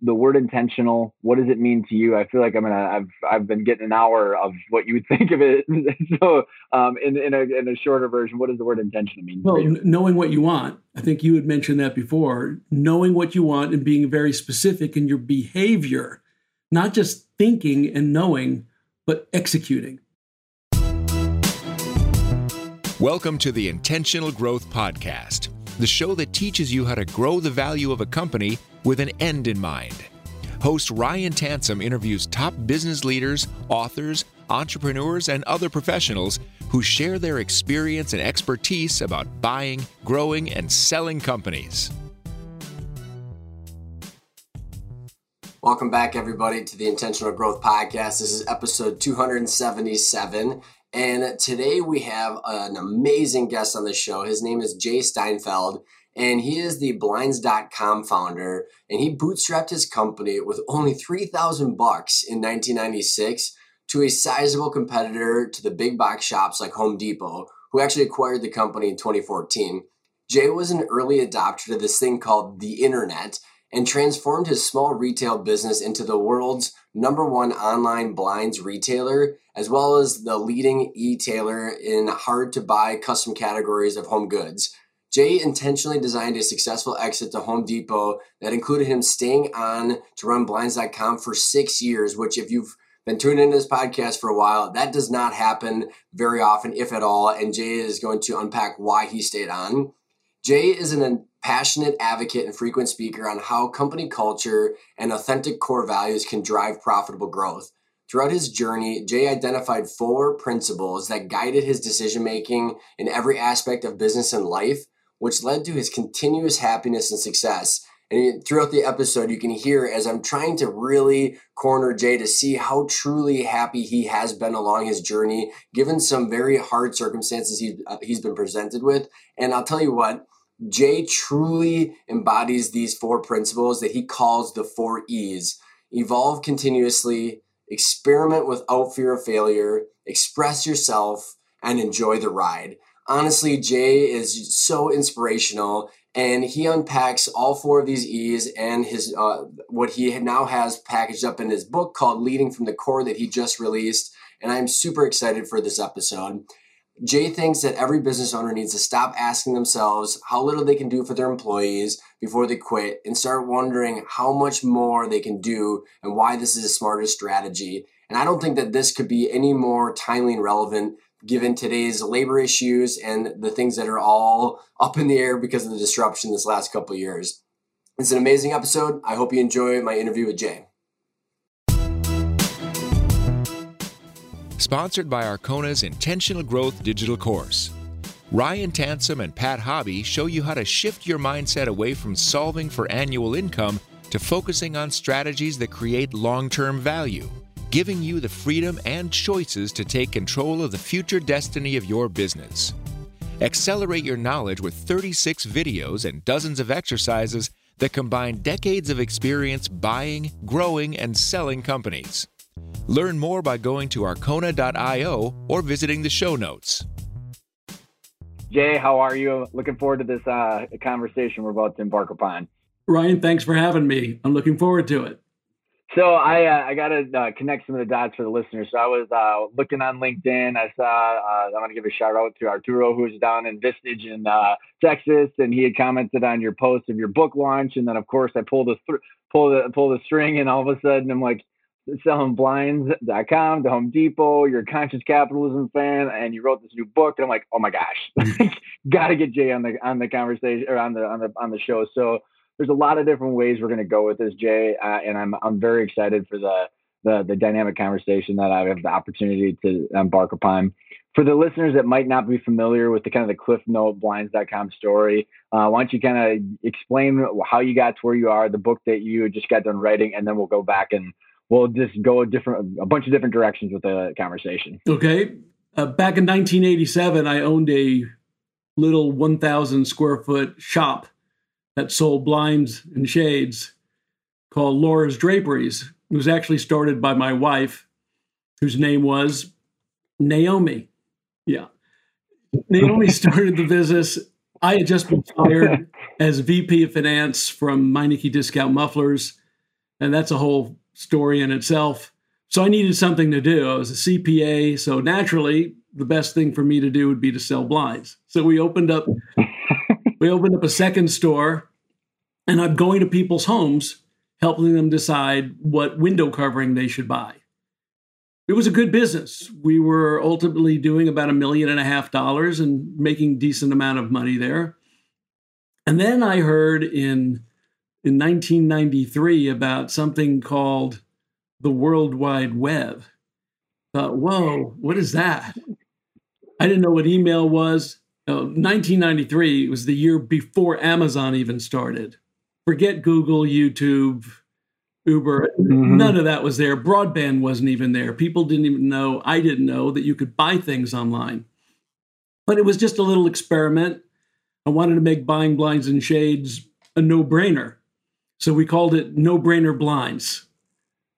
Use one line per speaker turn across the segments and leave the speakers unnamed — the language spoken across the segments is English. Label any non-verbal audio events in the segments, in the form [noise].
the word intentional. What does it mean to you? I feel like I'm gonna. I've I've been getting an hour of what you would [laughs] think of it. [laughs] so, um, in in a in a shorter version, what does the word intentional mean?
Well, knowing what you want. I think you had mentioned that before. Knowing what you want and being very specific in your behavior, not just thinking and knowing, but executing.
Welcome to the Intentional Growth Podcast, the show that teaches you how to grow the value of a company with an end in mind. Host Ryan Tansom interviews top business leaders, authors, entrepreneurs, and other professionals who share their experience and expertise about buying, growing, and selling companies.
Welcome back, everybody, to the Intentional Growth Podcast. This is episode 277. And today we have an amazing guest on the show. His name is Jay Steinfeld, and he is the blinds.com founder. And he bootstrapped his company with only 3000 bucks in 1996 to a sizable competitor to the big box shops like Home Depot, who actually acquired the company in 2014. Jay was an early adopter to this thing called the internet and transformed his small retail business into the world's number one online blinds retailer, as well as the leading e-tailer in hard to buy custom categories of home goods. Jay intentionally designed a successful exit to Home Depot that included him staying on to run blinds.com for six years, which, if you've been tuning into this podcast for a while, that does not happen very often, if at all. And Jay is going to unpack why he stayed on. Jay is an passionate advocate and frequent speaker on how company culture and authentic core values can drive profitable growth. Throughout his journey, Jay identified four principles that guided his decision making in every aspect of business and life, which led to his continuous happiness and success. And throughout the episode, you can hear as I'm trying to really corner Jay to see how truly happy he has been along his journey, given some very hard circumstances he, uh, he's been presented with. And I'll tell you what, Jay truly embodies these four principles that he calls the four E's evolve continuously, experiment without fear of failure, express yourself, and enjoy the ride. Honestly, Jay is so inspirational and he unpacks all four of these E's and his uh, what he now has packaged up in his book called Leading from the Core that he just released. And I'm super excited for this episode. Jay thinks that every business owner needs to stop asking themselves how little they can do for their employees before they quit and start wondering how much more they can do and why this is a smarter strategy. And I don't think that this could be any more timely and relevant given today's labor issues and the things that are all up in the air because of the disruption this last couple years. It's an amazing episode. I hope you enjoy my interview with Jay.
Sponsored by Arkona's Intentional Growth Digital Course. Ryan Tansom and Pat Hobby show you how to shift your mindset away from solving for annual income to focusing on strategies that create long term value, giving you the freedom and choices to take control of the future destiny of your business. Accelerate your knowledge with 36 videos and dozens of exercises that combine decades of experience buying, growing, and selling companies. Learn more by going to arkona.io or visiting the show notes.
Jay, how are you? Looking forward to this uh, conversation we're about to embark upon.
Ryan, thanks for having me. I'm looking forward to it.
So I uh, I got to uh, connect some of the dots for the listeners. So I was uh, looking on LinkedIn. I saw uh, I'm to give a shout out to Arturo, who's down in Vistage in uh, Texas, and he had commented on your post of your book launch. And then of course I pulled the th- pull the pull the string, and all of a sudden I'm like, selling blinds.com to Home Depot. You're a conscious capitalism fan, and you wrote this new book. And I'm like, oh my gosh, [laughs] got to get Jay on the on the conversation or on the on the on the show. So there's a lot of different ways we're going to go with this, Jay, uh, and I'm I'm very excited for the the the dynamic conversation that I have the opportunity to embark upon. For the listeners that might not be familiar with the kind of the Cliff Note Blinds.com story, uh, why don't you kind of explain how you got to where you are, the book that you just got done writing, and then we'll go back and we'll just go a different, a bunch of different directions with the conversation.
Okay. Uh, back in 1987, I owned a little 1,000 square foot shop that sold blinds and shades called Laura's Draperies. It was actually started by my wife, whose name was Naomi. Yeah. Naomi [laughs] started the business. I had just been fired [laughs] as VP of Finance from Meineke Discount Mufflers and that's a whole story in itself. So I needed something to do. I was a CPA, so naturally, the best thing for me to do would be to sell blinds. So we opened up [laughs] we opened up a second store, and I'm going to people's homes, helping them decide what window covering they should buy. It was a good business. We were ultimately doing about a million and a half dollars and making decent amount of money there. And then I heard in in 1993 about something called the World Wide Web. Thought, whoa, what is that? I didn't know what email was. Uh, 1993 was the year before Amazon even started. Forget Google, YouTube, Uber. Mm-hmm. None of that was there. Broadband wasn't even there. People didn't even know, I didn't know that you could buy things online. But it was just a little experiment. I wanted to make buying blinds and shades a no brainer. So we called it No Brainer Blinds,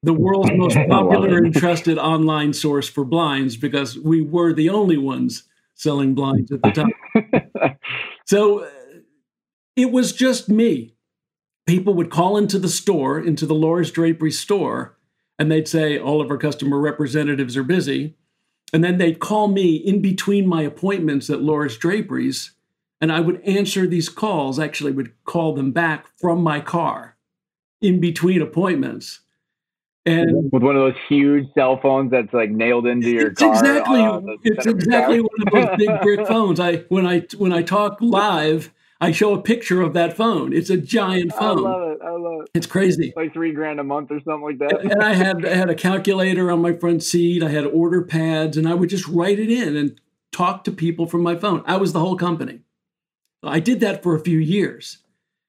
the world's most [laughs] popular and trusted online source for blinds because we were the only ones selling blinds at the time. [laughs] so uh, it was just me. People would call into the store, into the Laura's Drapery store, and they'd say, All of our customer representatives are busy. And then they'd call me in between my appointments at Laura's Draperies, and I would answer these calls, actually, would call them back from my car in between appointments
and with one of those huge cell phones that's like nailed into your
it's car. Exactly, uh, it's exactly one of those big brick phones. I when I when I talk live, I show a picture of that phone. It's a giant phone. I
love it. I love it.
It's crazy.
It's Like three grand a month or something like that.
and I had I had a calculator on my front seat. I had order pads, and I would just write it in and talk to people from my phone. I was the whole company. I did that for a few years.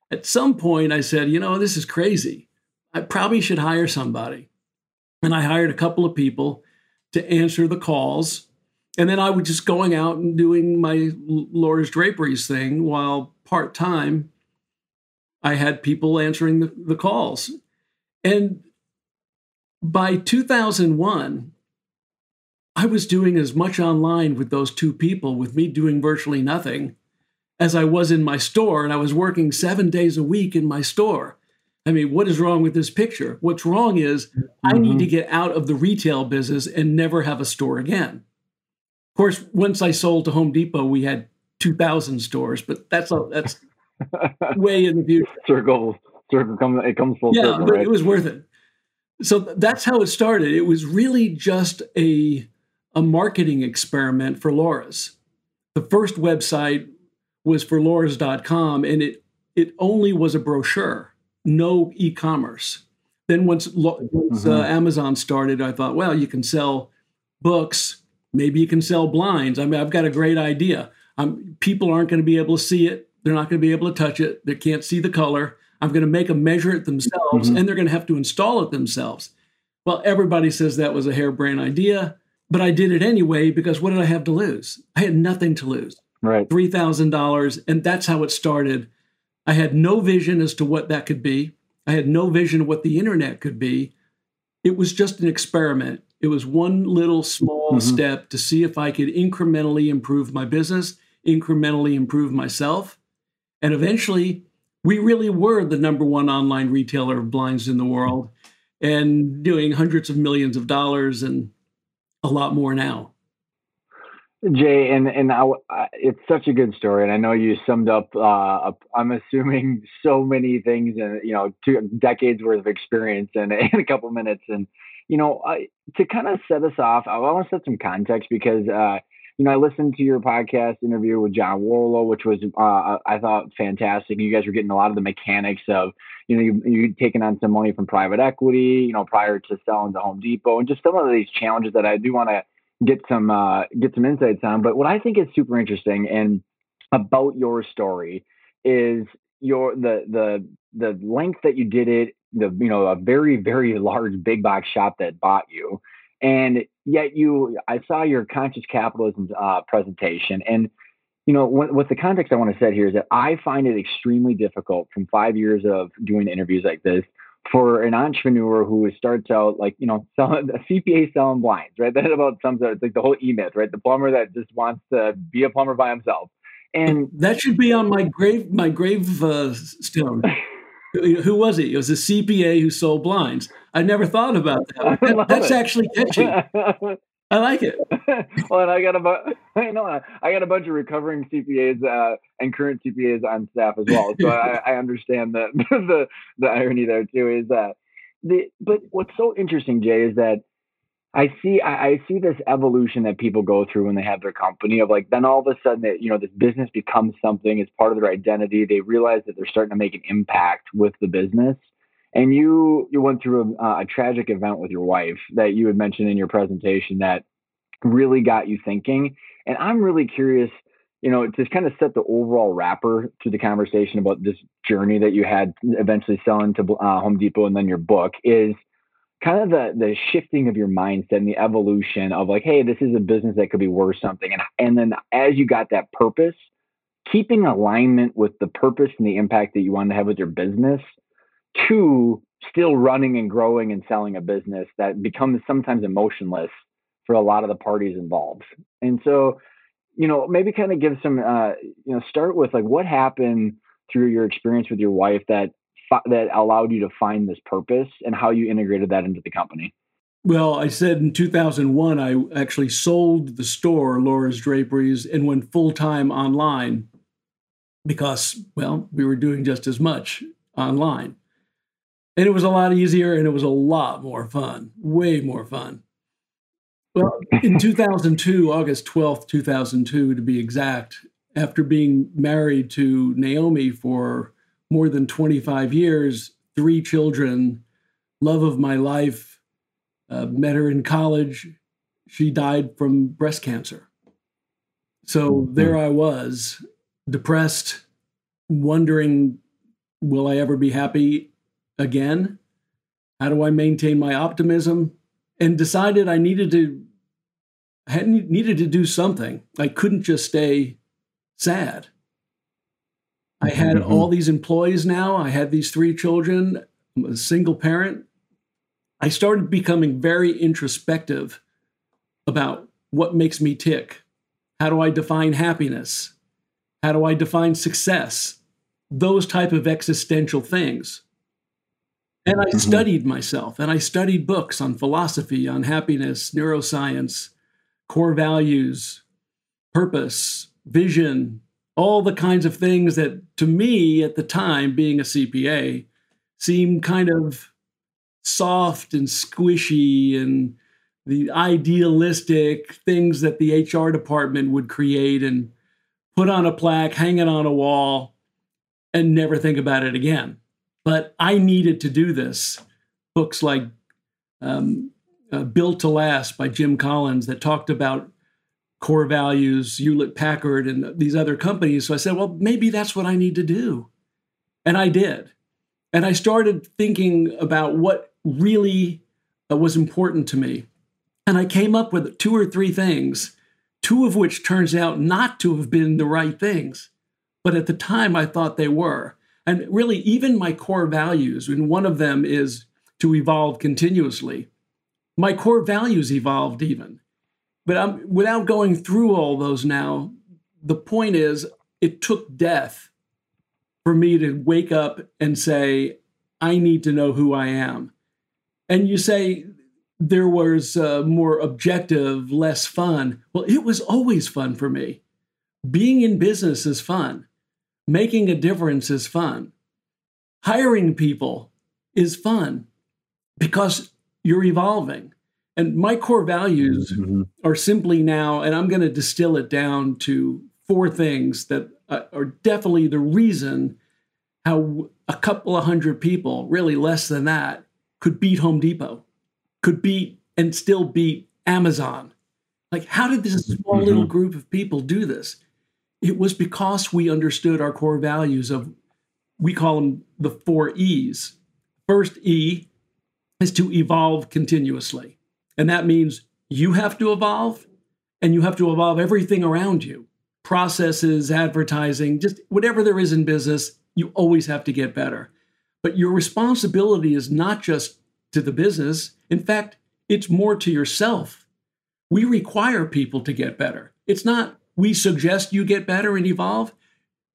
At some point, I said, you know, this is crazy. I probably should hire somebody. And I hired a couple of people to answer the calls. And then I was just going out and doing my Laura's Draperies thing while part time I had people answering the, the calls. And by 2001, I was doing as much online with those two people, with me doing virtually nothing, as I was in my store. And I was working seven days a week in my store. I mean, what is wrong with this picture? What's wrong is mm-hmm. I need to mm-hmm. get out of the retail business and never have a store again. Of course, once I sold to Home Depot, we had 2,000 stores, but that's a, that's [laughs] way in the future.
Circle, circle, comes it comes full
yeah,
circle.
but
right?
it was worth it. So that's how it started. It was really just a a marketing experiment for Laura's. The first website was for Laura's.com, and it it only was a brochure no e-commerce. Then once, once uh, mm-hmm. Amazon started, I thought, well, you can sell books. Maybe you can sell blinds. I mean, I've got a great idea. Um, people aren't going to be able to see it. They're not going to be able to touch it. They can't see the color. I'm going to make them measure it themselves, mm-hmm. and they're going to have to install it themselves. Well, everybody says that was a harebrained idea, but I did it anyway because what did I have to lose? I had nothing to lose.
Right.
$3,000. And that's how it started. I had no vision as to what that could be. I had no vision of what the internet could be. It was just an experiment. It was one little small mm-hmm. step to see if I could incrementally improve my business, incrementally improve myself. And eventually, we really were the number one online retailer of blinds in the world and doing hundreds of millions of dollars and a lot more now.
Jay, and and I, it's such a good story, and I know you summed up. Uh, I'm assuming so many things, and you know, two decades worth of experience in, [laughs] in a couple minutes. And you know, I, to kind of set us off, I want to set some context because uh, you know I listened to your podcast interview with John Warrillow, which was uh, I thought fantastic. You guys were getting a lot of the mechanics of you know you you taking on some money from private equity, you know, prior to selling to Home Depot, and just some of these challenges that I do want to get some uh, get some insights on. But what I think is super interesting and about your story is your the the the length that you did it, the you know a very very [laughs] large big box shop that bought you, and yet you I saw your conscious capitalism uh, presentation and. You know, what, what the context I want to set here is that I find it extremely difficult from five years of doing interviews like this for an entrepreneur who starts out like you know [laughs] selling a CPA selling blinds, right? [laughs] That about sums up it's like the whole e myth, right? The plumber that just wants to be a plumber by himself, and
that should be on my grave my grave uh, stone. Who was he? It was a CPA who sold blinds. I never thought about that. [laughs] that that's it. actually catchy. I like it. [laughs]
well, and I got a bu- [laughs] I know I got a bunch of recovering CPAs uh, and current CPAs on staff as well, so I, I, understand the, the the irony there too. Is that the but what's so interesting, Jay, is that I see I, I see this evolution that people go through when they have their company of like then all of a sudden that you know this business becomes something it's part of their identity. They realize that they're starting to make an impact with the business and you you went through a, a, tragic event with your wife that you had mentioned in your presentation that really got you thinking. And I'm really curious, you know, to kind of set the overall wrapper to the conversation about this journey that you had eventually selling to uh, Home Depot and then your book is kind of the the shifting of your mindset and the evolution of like, hey, this is a business that could be worth something. And and then as you got that purpose, keeping alignment with the purpose and the impact that you want to have with your business to still running and growing and selling a business that becomes sometimes emotionless for a lot of the parties involved. And so, you know, maybe kind of give some, uh, you know, start with like what happened through your experience with your wife that that allowed you to find this purpose and how you integrated that into the company.
Well, I said in 2001, I actually sold the store, Laura's Draperies, and went full time online because, well, we were doing just as much online. And it was a lot easier and it was a lot more fun, way more fun. Well, in [laughs] 2002, August 12th, 2002, to be exact, after being married to Naomi for more than 25 years, three children, love of my life, uh, met her in college. She died from breast cancer. So mm-hmm. there I was, depressed, wondering, will I ever be happy? again? How do I maintain my optimism? And decided I needed to had needed to do something. I couldn't just stay sad. I had mm-hmm. all these employees now. I had these three children. I'm a single parent. I started becoming very introspective about what makes me tick. How do I define happiness? How do I define success? Those type of existential things. And I mm-hmm. studied myself and I studied books on philosophy, on happiness, neuroscience, core values, purpose, vision, all the kinds of things that to me at the time, being a CPA, seemed kind of soft and squishy and the idealistic things that the HR department would create and put on a plaque, hang it on a wall, and never think about it again. But I needed to do this. Books like um, uh, Built to Last by Jim Collins that talked about core values, Hewlett Packard, and these other companies. So I said, well, maybe that's what I need to do. And I did. And I started thinking about what really uh, was important to me. And I came up with two or three things, two of which turns out not to have been the right things. But at the time, I thought they were. And really, even my core values, and one of them is to evolve continuously. My core values evolved even. But I'm, without going through all those now, the point is it took death for me to wake up and say, I need to know who I am. And you say there was uh, more objective, less fun. Well, it was always fun for me. Being in business is fun. Making a difference is fun. Hiring people is fun because you're evolving. And my core values mm-hmm. are simply now, and I'm going to distill it down to four things that uh, are definitely the reason how a couple of hundred people, really less than that, could beat Home Depot, could beat and still beat Amazon. Like, how did this small mm-hmm. little group of people do this? It was because we understood our core values of, we call them the four E's. First E is to evolve continuously. And that means you have to evolve and you have to evolve everything around you processes, advertising, just whatever there is in business, you always have to get better. But your responsibility is not just to the business. In fact, it's more to yourself. We require people to get better. It's not we suggest you get better and evolve.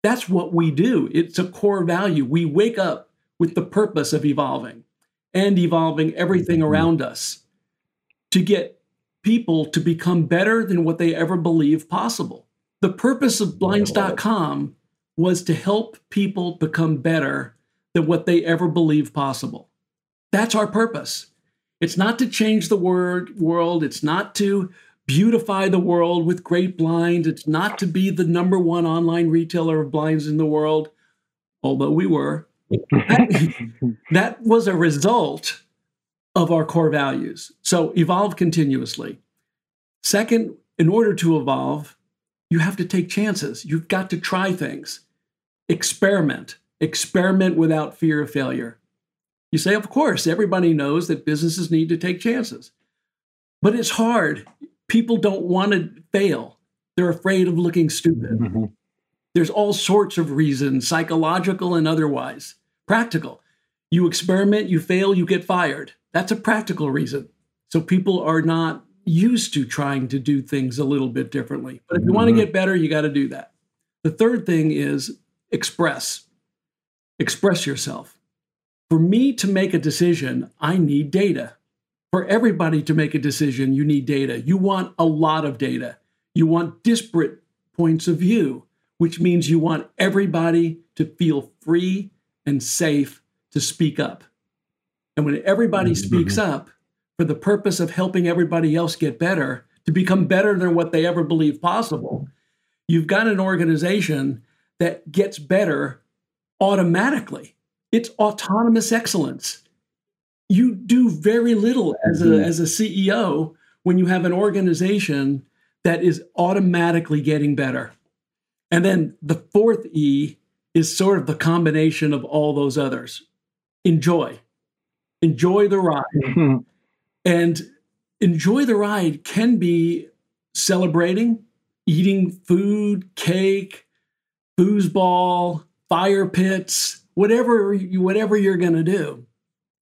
That's what we do. It's a core value. We wake up with the purpose of evolving and evolving everything mm-hmm. around us to get people to become better than what they ever believed possible. The purpose of blinds.com was to help people become better than what they ever believed possible. That's our purpose. It's not to change the word, world, it's not to beautify the world with great blinds, it's not to be the number one online retailer of blinds in the world, although we were. [laughs] that, was a result of our core values. So evolve continuously. Second, in order to evolve, you have to take chances. You've got to try things. Experiment. Experiment without fear of failure. You say, of course, everybody knows that businesses need to take chances. But it's hard. People don't want to fail. They're afraid of looking stupid. Mm-hmm. There's all sorts of reasons, psychological and otherwise. Practical. You experiment, you fail, you get fired. That's a practical reason. So people are not used to trying to do things a little bit differently. But if you mm-hmm. want to get better, you got to do that. The third thing is express. Express yourself. For me to make a decision, I need data. For everybody to make a decision, you need data. You want a lot of data. You want disparate points of view which means you want everybody to feel free and safe to speak up. And when everybody mm-hmm. speaks up for the purpose of helping everybody else get better, to become better than what they ever believed possible, you've got an organization that gets better automatically. It's autonomous excellence. You do very little as a, mm-hmm. as a CEO when you have an organization that is automatically getting better. And then the fourth E is sort of the combination of all those others. Enjoy. Enjoy the ride. Mm-hmm. And enjoy the ride can be celebrating, eating food, cake, foosball, fire pits, whatever you, whatever you're going to do.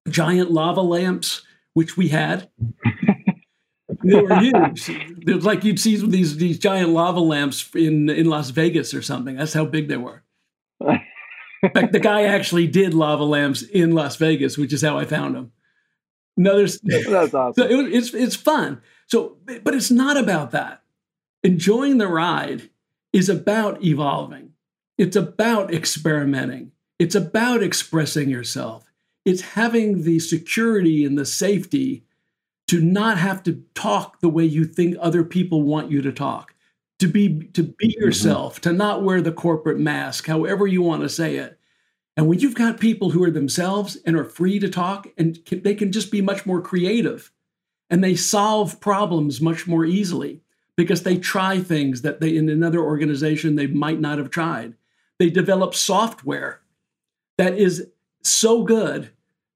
Giant lava lamps, which we had. [laughs] they were huge. It was like you'd see these these giant lava lamps in in Las Vegas or something. That's how big they were. Fact, the guy actually did lava lamps in Las Vegas, which is how I found him. No, there's that's [laughs] awesome. So it, it's it's fun. So, but it's not about that. Enjoying the ride is about evolving. It's about experimenting. It's about expressing yourself. It's having the security and the safety to not have to talk the way you think other people want you to talk to be to be mm-hmm. yourself to not wear the corporate mask however you want to say it and when you've got people who are themselves and are free to talk and can, they can just be much more creative and they solve problems much more easily because they try things that they in another organization they might not have tried they develop software that is so good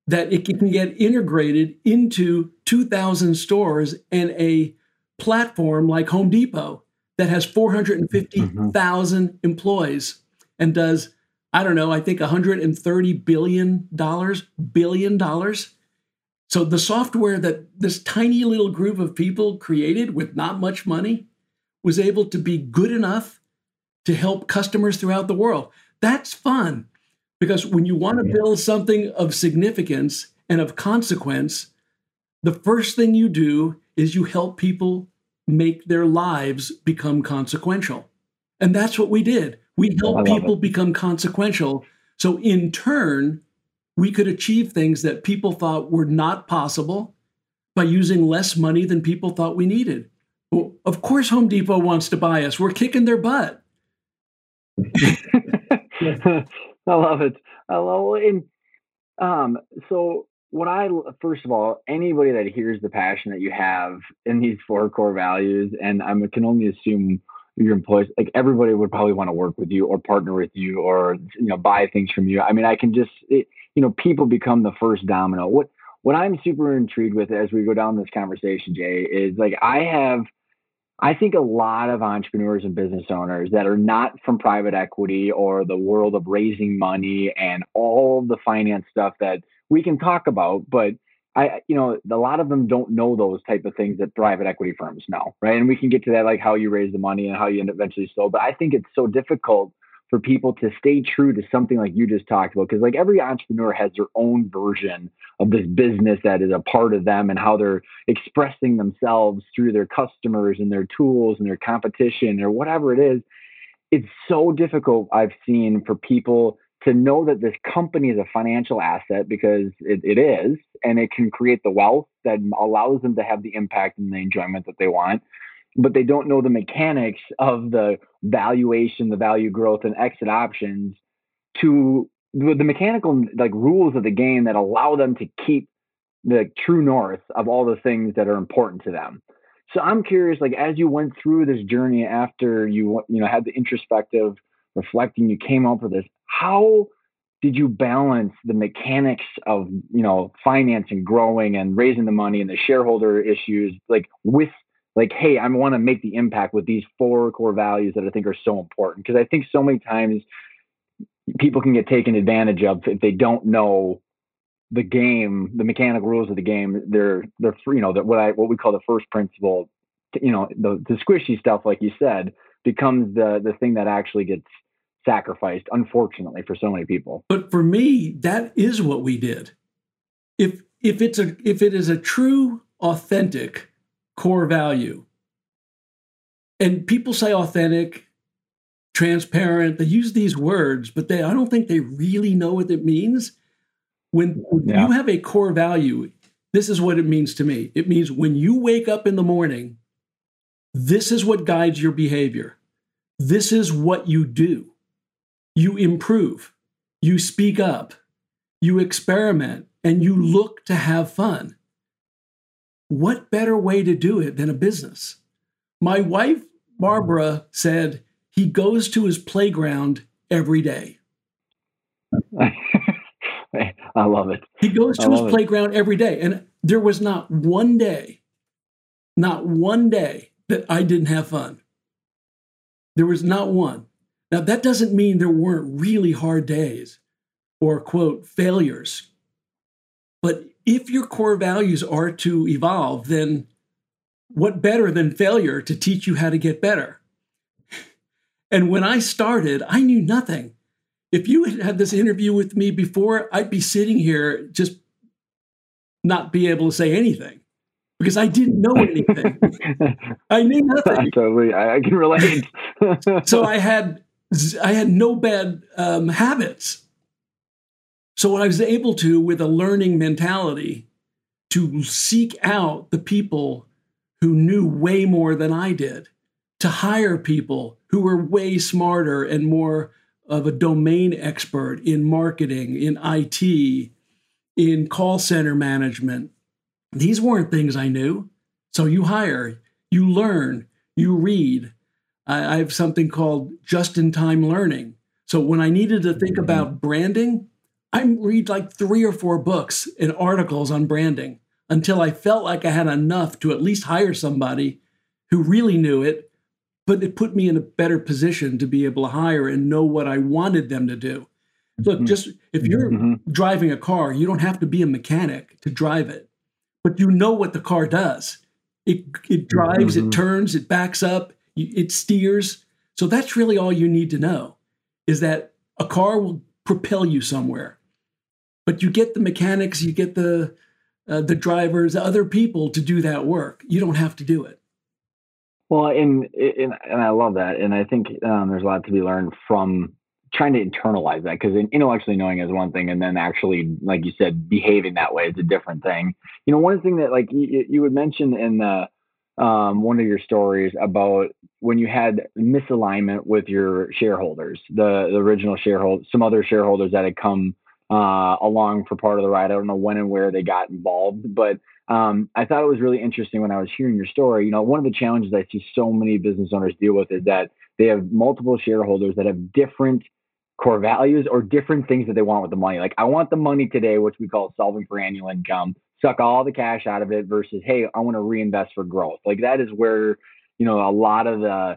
that it can get integrated into 2,000 stores and a platform like Home Depot that has 450,000 mm-hmm. employees and does, I don't know, I think 130 billion dollars, billion dollars. So the software that this tiny little group of people created with not much money was able to be good enough to help customers throughout the world. That's fun. Because when you want to build something of significance and of consequence, the first thing you do is you help people make their lives become consequential. And that's what we did. We help people it. become consequential. So, in turn, we could achieve things that people thought were not possible by using less money than people thought we needed. Well, of course, Home Depot wants to buy us. We're kicking their butt. [laughs]
I love it. I love it. And um, so what I first of all, anybody that hears the passion that you have in these four core values, and I can only assume your employees, like everybody would probably want to work with you or partner with you or you know buy things from you. I mean, I can just it, you know people become the first domino. What what I'm super intrigued with as we go down this conversation, Jay, is like I have I think a lot of entrepreneurs and business owners that are not from private equity or the world of raising money and all the finance stuff that we can talk about, but I, you know, a lot of them don't know those type of things that private equity firms know, right? And we can get to that, like how you raise the money and how you eventually sold. But I think it's so difficult for people to stay true to something like you just talked about because like every entrepreneur has their own version of this business that is a part of them and how they're expressing themselves through their customers and their tools and their competition or whatever it is it's so difficult i've seen for people to know that this company is a financial asset because it, it is and it can create the wealth that allows them to have the impact and the enjoyment that they want but they don't know the mechanics of the valuation, the value growth, and exit options to the mechanical like rules of the game that allow them to keep the true north of all the things that are important to them. So I'm curious, like as you went through this journey after you you know had the introspective reflecting, you came up with this. How did you balance the mechanics of you know financing, growing, and raising the money and the shareholder issues like with like, hey, I want to make the impact with these four core values that I think are so important. Because I think so many times people can get taken advantage of if they don't know the game, the mechanical rules of the game. They're they're you know that what I what we call the first principle. You know, the the squishy stuff, like you said, becomes the the thing that actually gets sacrificed, unfortunately, for so many people.
But for me, that is what we did. If if it's a if it is a true, authentic core value. And people say authentic, transparent, they use these words, but they I don't think they really know what it means. When, yeah. you have a core value, this is what it means to me. It means when you wake up in the morning, this is what guides your behavior. This is what you do. You improve, you speak up, you experiment, and you look to have fun what better way to do it than a business? My wife, Barbara, said he goes to his playground every day. [laughs]
I love it.
He goes to his playground every day. And there was not one day, not one day that I didn't have fun. There was not one. Now, that doesn't mean there weren't really hard days or, quote, failures. But if your core values are to evolve, then what better than failure to teach you how to get better? [laughs] And when I started, I knew nothing. If you had had this interview with me before, I'd be sitting here just not be able to say anything because I didn't know [laughs] anything. I knew [laughs] nothing.
Totally, I, I can relate.
so I had I had no bad um, habits. So I was able to, with a learning mentality, to seek out the people who knew way more than I did, to hire people who were way smarter and more of a domain expert in marketing, in IT, in call center management. These weren't things I knew. So you hire, you learn, you read. I, have something called just in time learning. So when I needed to think mm-hmm. about branding, I read like three or four books and articles on branding until I felt like I had enough to at least hire somebody who really knew it, but it put me in a better position to be able to hire and know what I wanted them to do. Look, mm-hmm. just if you're mm-hmm. driving a car, you don't have to be a mechanic to drive it, but you know what the car does. It, it drives, mm-hmm. it turns, it backs up, it steers. So that's really all you need to know is that a car will propel you somewhere but you get the mechanics, you get the uh, the drivers, other people to do that work. You don't have to do it.
Well, and and, and I love that, and I think um, there's a lot to be learned from trying to internalize that because intellectually knowing is one thing, and then actually, like you said, behaving that way is a different thing. You know, one thing that like you, you would mention in the um, one of your stories about when you had misalignment with your shareholders, the, the original shareholders, some other shareholders that had come uh, along for part of the ride. I don't know when and where they got involved, but um, I thought it was really interesting when I was hearing your story. You know, one of the challenges I see so many business owners deal with is that they have multiple shareholders that have different core values or different things that they want with the money. Like, I want the money today, which we call solving for annual income, suck all the cash out of it versus, hey, I want to reinvest for growth. Like, that is where, you know, a lot of the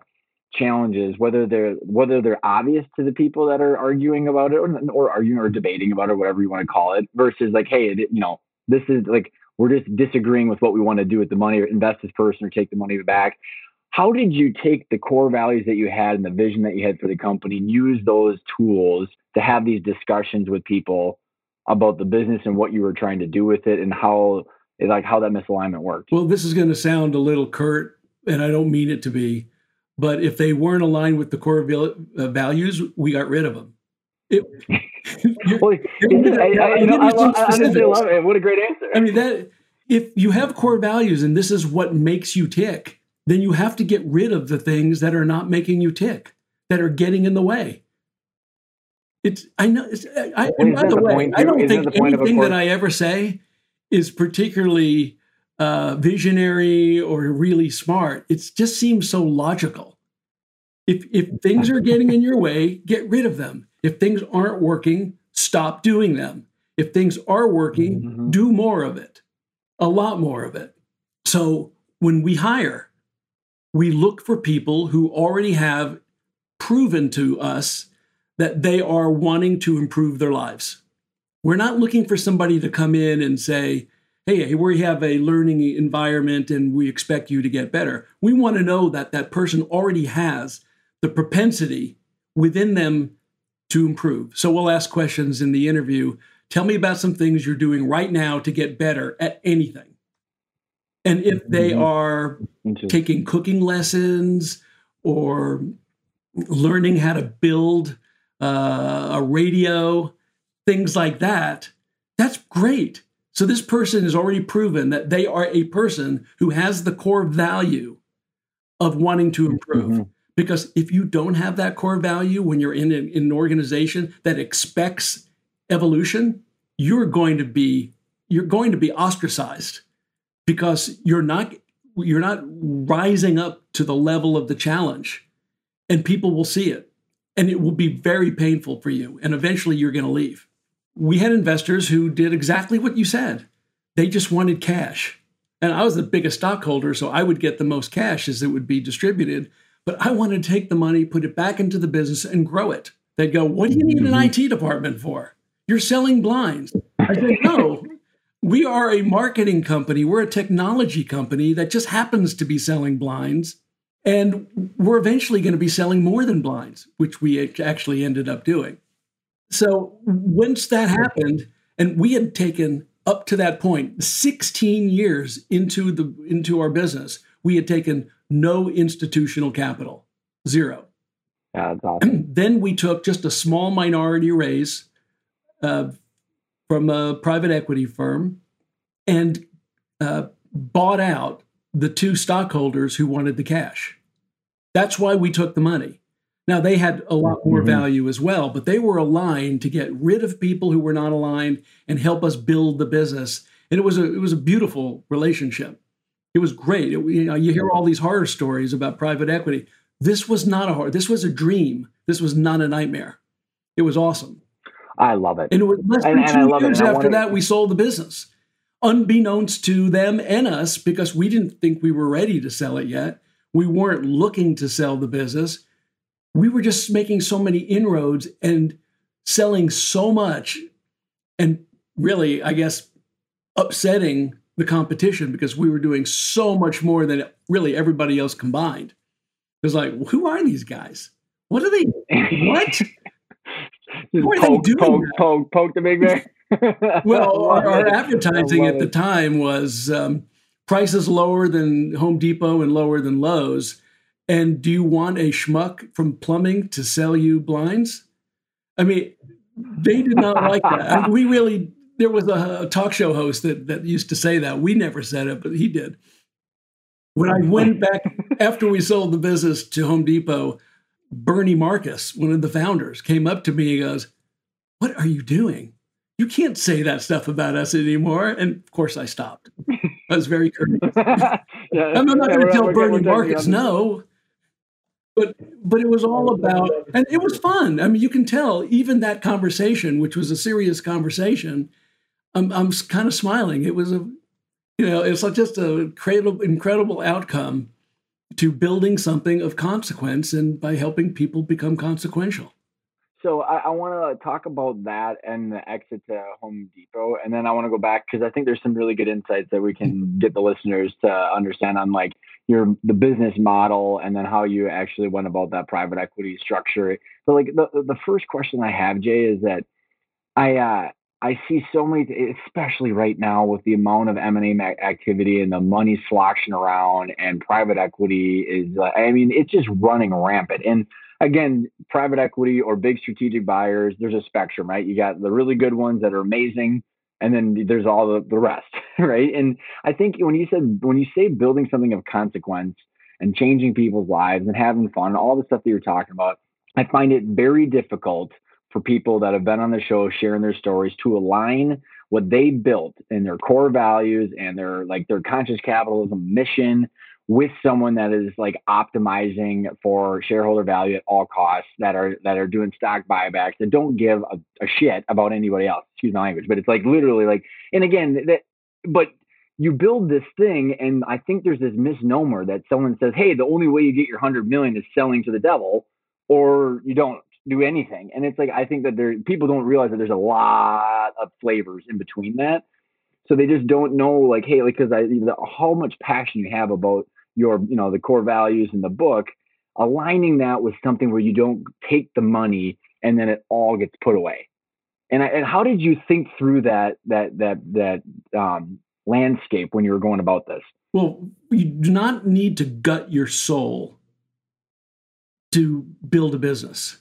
challenges, whether they're whether they're obvious to the people that are arguing about it or, or arguing or debating about it, whatever you want to call it, versus like, hey, it, you know, this is like we're just disagreeing with what we want to do with the money, or invest this person, or take the money back. how did you take the core values that you had and the vision that you had for the company and use those tools to have these discussions with people about the business and what you were trying to do with it and how like how that misalignment worked
well this is going to sound a little curt and i don't mean it to be but if they weren't aligned with the core uh, values we got rid of them it, [laughs]
well, I, I, love, honestly love it. What a great answer.
I mean, that if you have core values and this is what makes you tick, then you have to get rid of the things that are not making you tick, that are getting in the way. It's I know. It's, I, and by the, the way, I don't think anything that I ever say is particularly uh, visionary or really smart. It just seems so logical. If if things are getting in your way, get rid of them. If things aren't working, stop doing them. If things are working, mm-hmm. do more of it, a lot more of it. So when we hire, we look for people who already have proven to us that they are wanting to improve their lives. We're not looking for somebody to come in and say, hey, we have a learning environment and we expect you to get better. We want to know that that person already has the propensity within them to improve. So we'll ask questions in the interview. Tell me about some things you're doing right now to get better at anything. And if they mm-hmm. are taking cooking lessons or learning how to build uh, a radio, things like that, that's great. So this person has already proven that they are a person who has the core value of wanting to improve. Mm-hmm. Because if you don't have that core value when you're in an, in an organization that expects evolution, you're going to be you're going to be ostracized because you're not you're not rising up to the level of the challenge and people will see it and it will be very painful for you and eventually you're going to leave we had investors who did exactly what you said they just wanted cash and i was the biggest stockholder so i would get the most cash as it would be distributed but I wanted to take the money, put it back into the business, and grow it. They'd go, What do you need an mm-hmm. IT department for? You're selling blinds. I said, No, we are a marketing company. We're a technology company that just happens to be selling blinds. And we're eventually going to be selling more than blinds, which we actually ended up doing. So once that happened, and we had taken up to that point 16 years into the into our business, we had taken no institutional capital, zero.
Yeah, that's [clears throat] awesome.
then we took just a small minority raise uh, from a private equity firm and uh, bought out the two stockholders who wanted the cash. That's why we took the money. Now, they had a lot more mm-hmm. value as well, but they were aligned to get rid of people who were not aligned and help us build the business. And it was a, it was a beautiful relationship. It was great. It, you know, you hear all these horror stories about private equity. This was not a horror. This was a dream. This was not a nightmare. It was awesome.
I love it.
And it was less than and, two and years after that we sold the business, unbeknownst to them and us, because we didn't think we were ready to sell it yet. We weren't looking to sell the business. We were just making so many inroads and selling so much, and really, I guess, upsetting the competition because we were doing so much more than really everybody else combined. It was like, who are these guys? What are they? What? [laughs]
what are poke, they doing? Poke, poke, poke the big man.
well, our, our advertising at the time was um, prices lower than Home Depot and lower than Lowe's. And do you want a schmuck from plumbing to sell you blinds? I mean, they did not like that. I mean, we really there was a, a, talk show host that, that used to say that. We never said it, but he did. When I went back after we sold the business to Home Depot, Bernie Marcus, one of the founders, came up to me and goes, What are you doing? You can't say that stuff about us anymore. And of course, I stopped. I was very courteous. [laughs] yeah, I'm not yeah, going to tell Bernie Marcus no. But but it was all about, and it was fun. I mean, you can tell even that conversation, which was a serious conversation, I'm I'm kind of smiling. It was a, you know, it's just a incredible incredible outcome to building something of consequence and by helping people become consequential.
So I, I want to talk about that and the exit to Home Depot, and then I want to go back because I think there's some really good insights that we can get the listeners to understand on like your the business model and then how you actually went about that private equity structure. But like the the first question I have, Jay, is that I uh, I see so many, especially right now with the amount of M and A activity and the money sloshing around, and private equity is. Uh, I mean, it's just running rampant. And again, private equity or big strategic buyers, there's a spectrum, right? You got the really good ones that are amazing, and then there's all the, the rest, [laughs] right? And I think when you said when you say building something of consequence and changing people's lives and having fun, and all the stuff that you're talking about, I find it very difficult for people that have been on the show sharing their stories to align what they built in their core values and their like their conscious capitalism mission with someone that is like optimizing for shareholder value at all costs that are that are doing stock buybacks that don't give a, a shit about anybody else excuse my language but it's like literally like and again that but you build this thing and i think there's this misnomer that someone says hey the only way you get your 100 million is selling to the devil or you don't do anything. And it's like I think that there people don't realize that there's a lot of flavors in between that. So they just don't know like hey like because I the, how much passion you have about your you know the core values in the book aligning that with something where you don't take the money and then it all gets put away. And I, and how did you think through that that that that um, landscape when you were going about this?
Well, you do not need to gut your soul to build a business.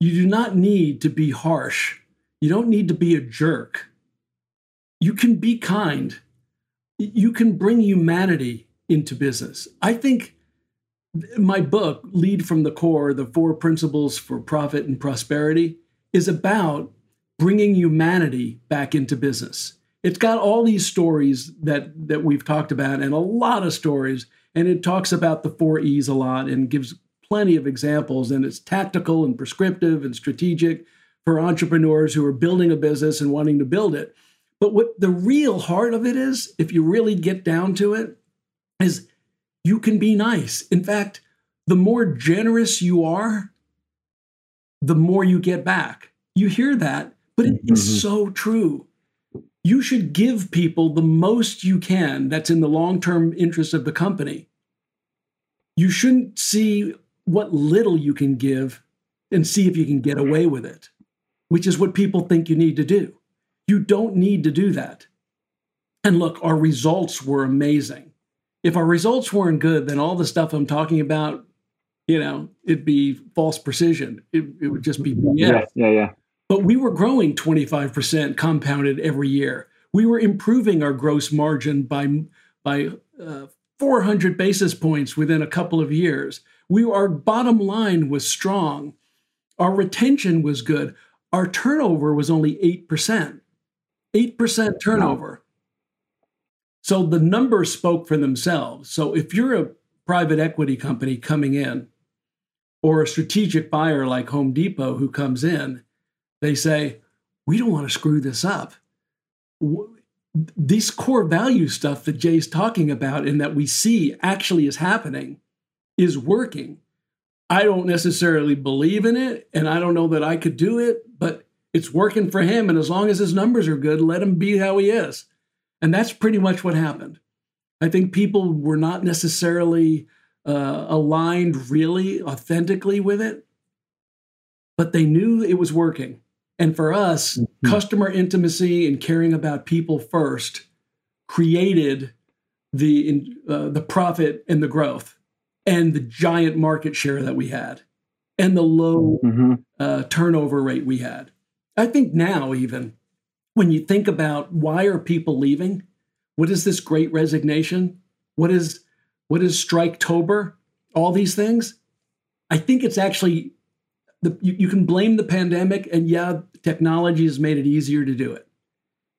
You do not need to be harsh. You don't need to be a jerk. You can be kind. You can bring humanity into business. I think my book, Lead from the Core The Four Principles for Profit and Prosperity, is about bringing humanity back into business. It's got all these stories that, that we've talked about and a lot of stories. And it talks about the four E's a lot and gives plenty of examples, and it's tactical and prescriptive and strategic for entrepreneurs who are building a business and wanting to build it. But what the real heart of it is, if you really get down to it, is you can be nice. In fact, the more generous you are, the more you get back. You hear that, but it is mm-hmm. so true. You should give people the most you can that's in the long term interest of the company. You shouldn't see what little you can give and see if you can get away with it, which is what people think you need to do. You don't need to do that. And look, our results were amazing. If our results weren't good, then all the stuff I'm talking about, you know, it'd be false precision. It, it would just be BS.
Yeah, yeah, yeah.
But we were growing 25% compounded every year. We were improving our gross margin by by uh, 400 basis points within a couple of years. We our bottom line was strong. Our retention was good. Our turnover was only 8%. 8% turnover. So the numbers spoke for themselves. So if you're a private equity company coming in or a strategic buyer like Home Depot who comes in, they say, "We don't want to screw this up." This core value stuff that Jay's talking about and that we see actually is happening is working. I don't necessarily believe in it, and I don't know that I could do it, but it's working for him. And as long as his numbers are good, let him be how he is. And that's pretty much what happened. I think people were not necessarily uh, aligned really authentically with it, but they knew it was working. And for us, mm-hmm. customer intimacy and caring about people first created the uh, the profit and the growth and the giant market share that we had and the low mm-hmm. uh, turnover rate we had. I think now, even when you think about why are people leaving, what is this great resignation? What is what is Striketober? All these things. I think it's actually the, you, you can blame the pandemic, and yeah, technology has made it easier to do it.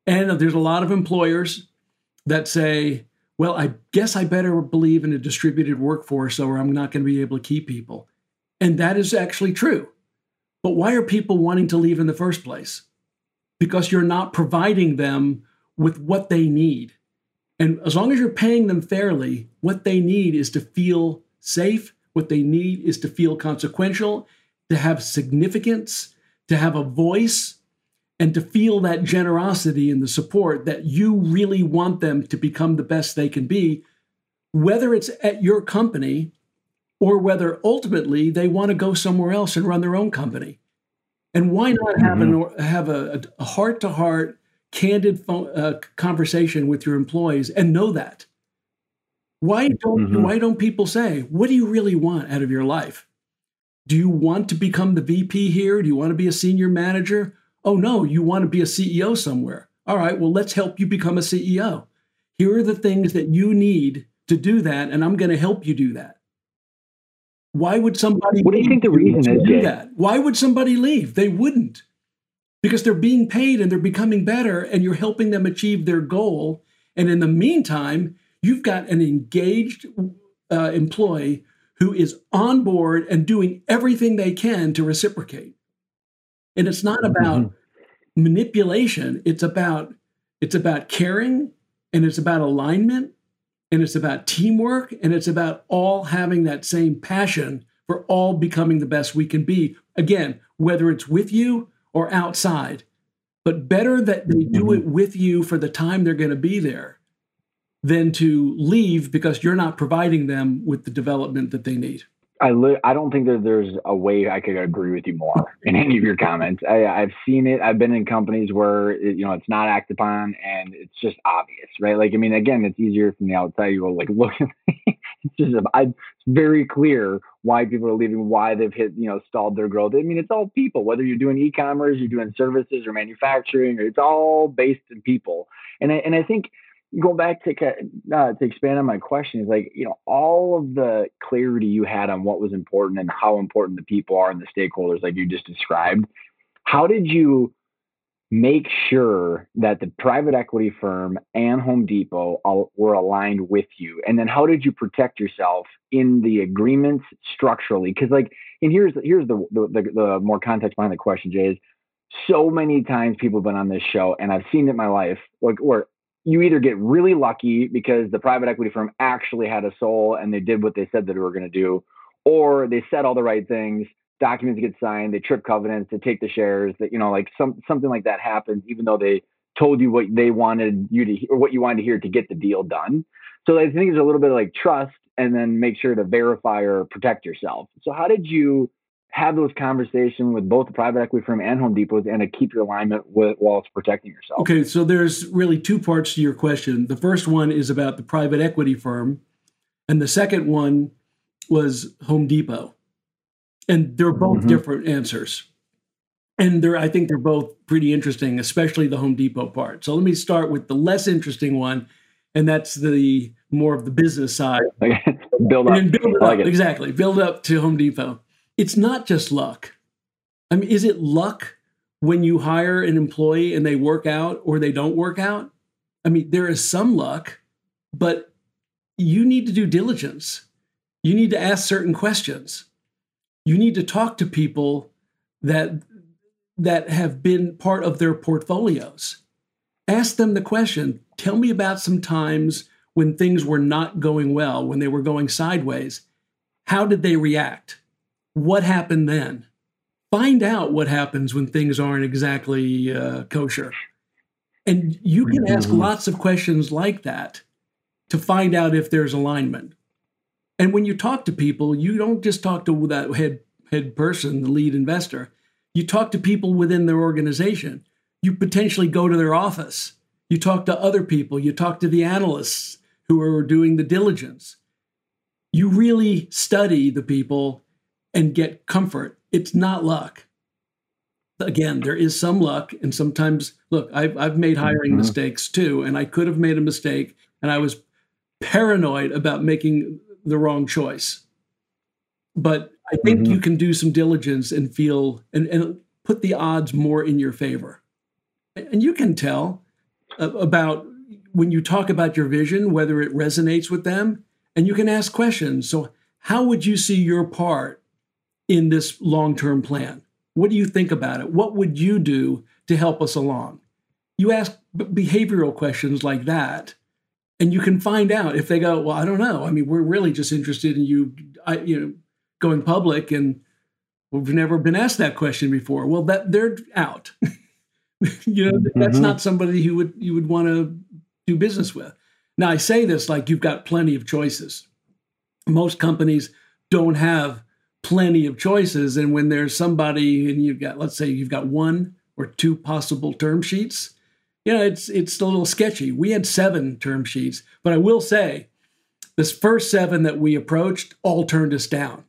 And there's a lot of employers that say, well, I guess I better believe in a distributed workforce or I'm not going to be able to keep people. And that is actually true. But why are people wanting to leave in the first place? Because you're not providing them with what they need. And as long as you're paying them fairly, what they need is to feel safe. What they need is to feel consequential, to have significance, to have a voice, and to feel that generosity and the support that you really want them to become the best they can be, whether it's at your company or whether ultimately they want to go somewhere else and run their own company. And why not have mm-hmm. an have a heart to heart, candid phone, uh, conversation with your employees and know that? Why don't mm-hmm. why don't people say, "What do you really want out of your life? Do you want to become the VP here? Do you want to be a senior manager? Oh no, you want to be a CEO somewhere. All right, well let's help you become a CEO. Here are the things that you need to do that, and I'm going to help you do that." Why would somebody?
What do you think the reason is?
Do that? Why would somebody leave? They wouldn't, because they're being paid and they're becoming better, and you're helping them achieve their goal. And in the meantime, you've got an engaged uh, employee who is on board and doing everything they can to reciprocate. And it's not about mm-hmm. manipulation. It's about it's about caring and it's about alignment and it's about teamwork and it's about all having that same passion for all becoming the best we can be. Again, whether it's with you or outside, but better that they do mm-hmm. it with you for the time they're going to be there than to leave because you're not providing them with the development that they need.
I li- I don't think that there's a way I could agree with you more [laughs] in any of your comments. I, I've seen it. I've been in companies where it, you know it's not acted upon and it's just obvious, right? Like I mean, again, it's easier from the outside. You go like, [laughs] look, at it's just it's very clear why people are leaving, why they've hit you know stalled their growth. I mean, it's all people. Whether you're doing e-commerce, you're doing services or manufacturing, it's all based in people. And I, and I think go back to uh, to expand on my question is like you know all of the clarity you had on what was important and how important the people are and the stakeholders like you just described how did you make sure that the private equity firm and home depot all, were aligned with you? And then how did you protect yourself in the agreements structurally? Because like and here's here's the, the the, the more context behind the question jay is so many times people have been on this show and I've seen it in my life, like where you either get really lucky because the private equity firm actually had a soul and they did what they said that they were going to do, or they said all the right things, documents get signed, they trip covenants, they take the shares, that you know, like some something like that happens, even though they told you what they wanted you to or what you wanted to hear to get the deal done. So I think there's a little bit of like trust and then make sure to verify or protect yourself. So how did you have those conversations with both the private equity firm and Home Depot and to keep your alignment with, while it's protecting yourself.
Okay, so there's really two parts to your question. The first one is about the private equity firm, and the second one was Home Depot. And they're both mm-hmm. different answers. And they're I think they're both pretty interesting, especially the Home Depot part. So let me start with the less interesting one, and that's the more of the business side. [laughs]
build up.
And build it like. Exactly. Build up to Home Depot it's not just luck. I mean, is it luck when you hire an employee and they work out or they don't work out? I mean, there is some luck, but you need to do diligence. You need to ask certain questions. You need to talk to people that that have been part of their portfolios. Ask them the question, tell me about some times when things were not going well, when they were going sideways. How did they react? What happened then? Find out what happens when things aren't exactly uh, kosher. And you can ask mm-hmm. lots of questions like that to find out if there's alignment. And when you talk to people, you don't just talk to that head head person, the lead investor. You talk to people within their organization. You potentially go to their office. You talk to other people. You talk to the analysts who are doing the diligence. You really study the people and get comfort. It's not luck. Again, there is some luck, and sometimes, look, I've, I've made hiring mm-hmm. mistakes too, and I could have made a mistake, and I was paranoid about making the wrong choice. But I think mm-hmm. you can do some diligence and feel and, and put the odds more in your favor. And you can tell about when you talk about your vision, whether it resonates with them, and you can ask questions. So, how would you see your part in this long term plan? What do you think about it? What would you do to help us along? You ask behavioral questions like that, and you can find out if they go, Well, I don't know. I mean, we're really just interested in you, I, you know, going public, and we've never been asked that question before. Well, that they're out. [laughs] you know, mm-hmm. that's not somebody who would you would want to do business with. Now, I say this like you've got plenty of choices. Most companies don't have plenty of choices. And when there's somebody and you've got, let's say you've got one or two possible term sheets, you know, it's it's a little sketchy. We had seven term sheets, but I will say this first seven that we approached all turned us down.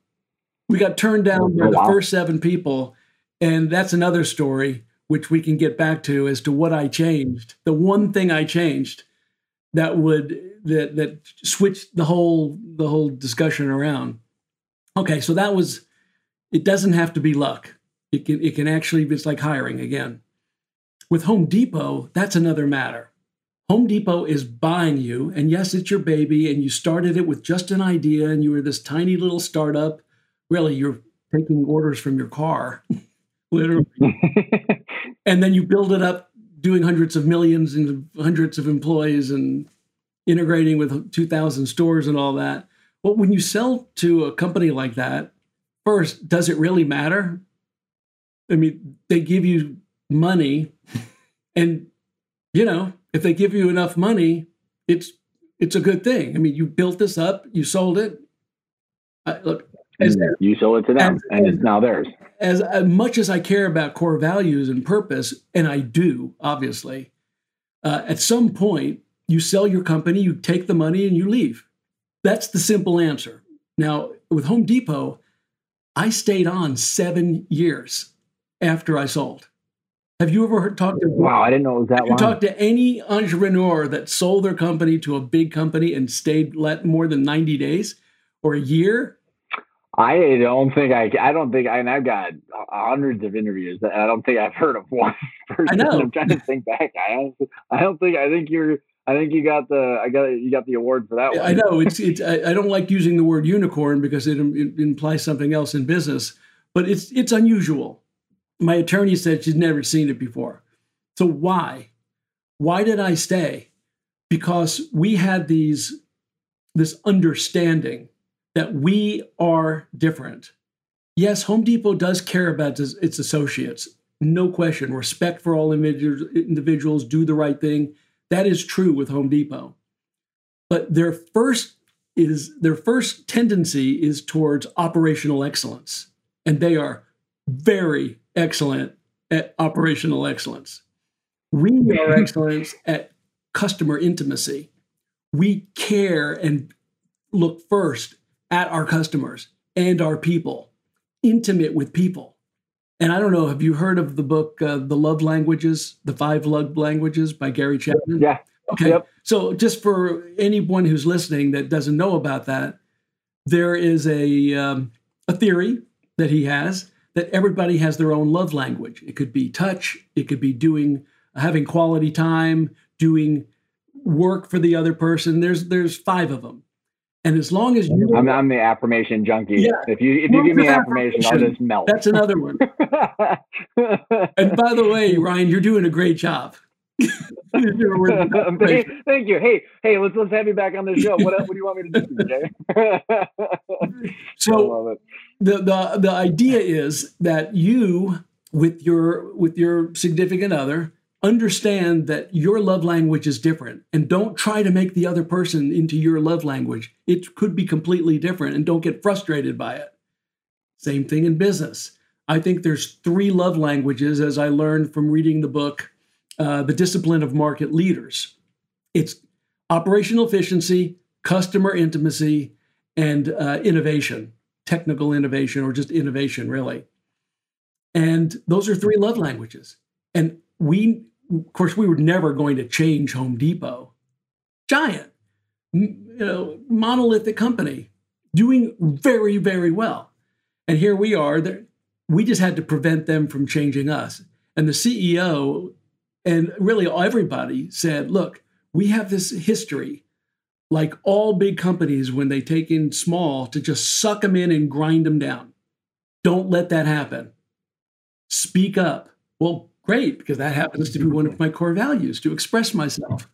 We got turned down oh, by oh, wow. the first seven people. And that's another story, which we can get back to as to what I changed. The one thing I changed that would that that switched the whole the whole discussion around. Okay, so that was it doesn't have to be luck. It can it can actually it's like hiring again. With Home Depot, that's another matter. Home Depot is buying you, and yes, it's your baby, and you started it with just an idea, and you were this tiny little startup. Really, you're taking orders from your car, [laughs] literally. [laughs] and then you build it up doing hundreds of millions and hundreds of employees and integrating with 2,000 stores and all that. But when you sell to a company like that, first, does it really matter? I mean, they give you money, [laughs] and you know, if they give you enough money, it's it's a good thing. I mean, you built this up, you sold it.
I, look, as, you sold it to them, as, and it's now theirs.
As, as much as I care about core values and purpose, and I do, obviously, uh, at some point, you sell your company, you take the money, and you leave. That's the simple answer. Now, with Home Depot, I stayed on seven years after I sold. Have you ever heard, talked to?
Wow, I didn't know it was that
have long. You talked to any entrepreneur that sold their company to a big company and stayed let more than ninety days or a year?
I don't think I. I don't think. I, and I've got hundreds of interviews. I don't think I've heard of one [laughs] person. I know. I'm trying to think back. I don't. I don't think. I think you're. I think you got the. I got. You got the award for that one.
I know. It's. It's. I, I don't like using the word unicorn because it, it implies something else in business, but it's. It's unusual my attorney said she's never seen it before. So why? Why did I stay? Because we had these this understanding that we are different. Yes, Home Depot does care about its associates. No question. Respect for all individuals, do the right thing. That is true with Home Depot. But their first is their first tendency is towards operational excellence. And they are very excellent at operational excellence. We are excellent at customer intimacy. We care and look first at our customers and our people, intimate with people. And I don't know, have you heard of the book, uh, The Love Languages, The Five Love Languages by Gary Chapman?
Yeah.
Okay. Yep. So, just for anyone who's listening that doesn't know about that, there is a, um, a theory that he has that everybody has their own love language. It could be touch, it could be doing having quality time, doing work for the other person. There's there's five of them. And as long as you
I'm, I'm the affirmation junkie. Yeah. If you if you give me affirmation, I'll just melt.
That's another one. [laughs] and by the way, Ryan, you're doing a great job. [laughs]
thank, you. Hey, hey, let's let's have you back on the show. What what do you want me to do, [laughs]
so the the the idea is that you with your with your significant other understand that your love language is different and don't try to make the other person into your love language. It could be completely different and don't get frustrated by it. Same thing in business. I think there's three love languages as I learned from reading the book uh, the discipline of market leaders. It's operational efficiency, customer intimacy, and uh, innovation, technical innovation, or just innovation, really. And those are three love languages. And we, of course, we were never going to change Home Depot. Giant, you know, monolithic company doing very, very well. And here we are. We just had to prevent them from changing us. And the CEO and really, everybody said, look, we have this history, like all big companies, when they take in small, to just suck them in and grind them down. Don't let that happen. Speak up. Well, great, because that happens to be one of my core values to express myself.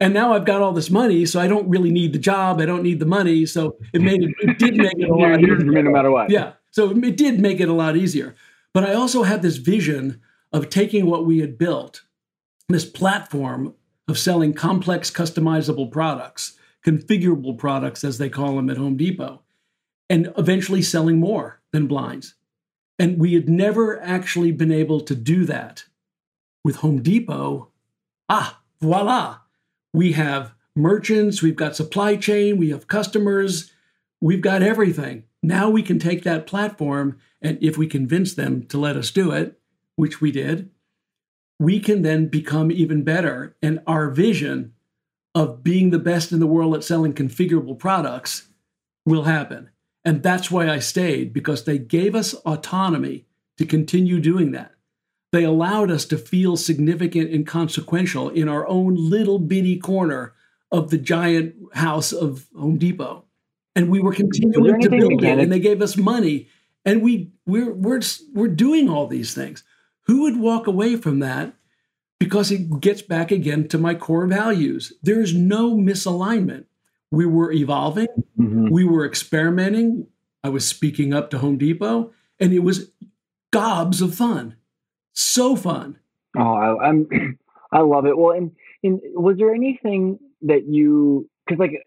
And now I've got all this money, so I don't really need the job. I don't need the money. So it made it, it did make it a [laughs] lot easier.
No matter what.
Yeah. So it did make it a lot easier. But I also had this vision of taking what we had built, this platform of selling complex customizable products, configurable products, as they call them at Home Depot, and eventually selling more than blinds. And we had never actually been able to do that with Home Depot. Ah, voila. We have merchants, we've got supply chain, we have customers, we've got everything. Now we can take that platform, and if we convince them to let us do it, which we did, we can then become even better. And our vision of being the best in the world at selling configurable products will happen. And that's why I stayed, because they gave us autonomy to continue doing that. They allowed us to feel significant and consequential in our own little bitty corner of the giant house of Home Depot. And we were continuing to build it, and they gave us money. And we we're we're we're doing all these things. Who would walk away from that? Because it gets back again to my core values. There is no misalignment. We were evolving, mm-hmm. we were experimenting. I was speaking up to Home Depot, and it was gobs of fun. So fun.
Oh, I, am [clears throat] I love it. Well, and, and was there anything that you because like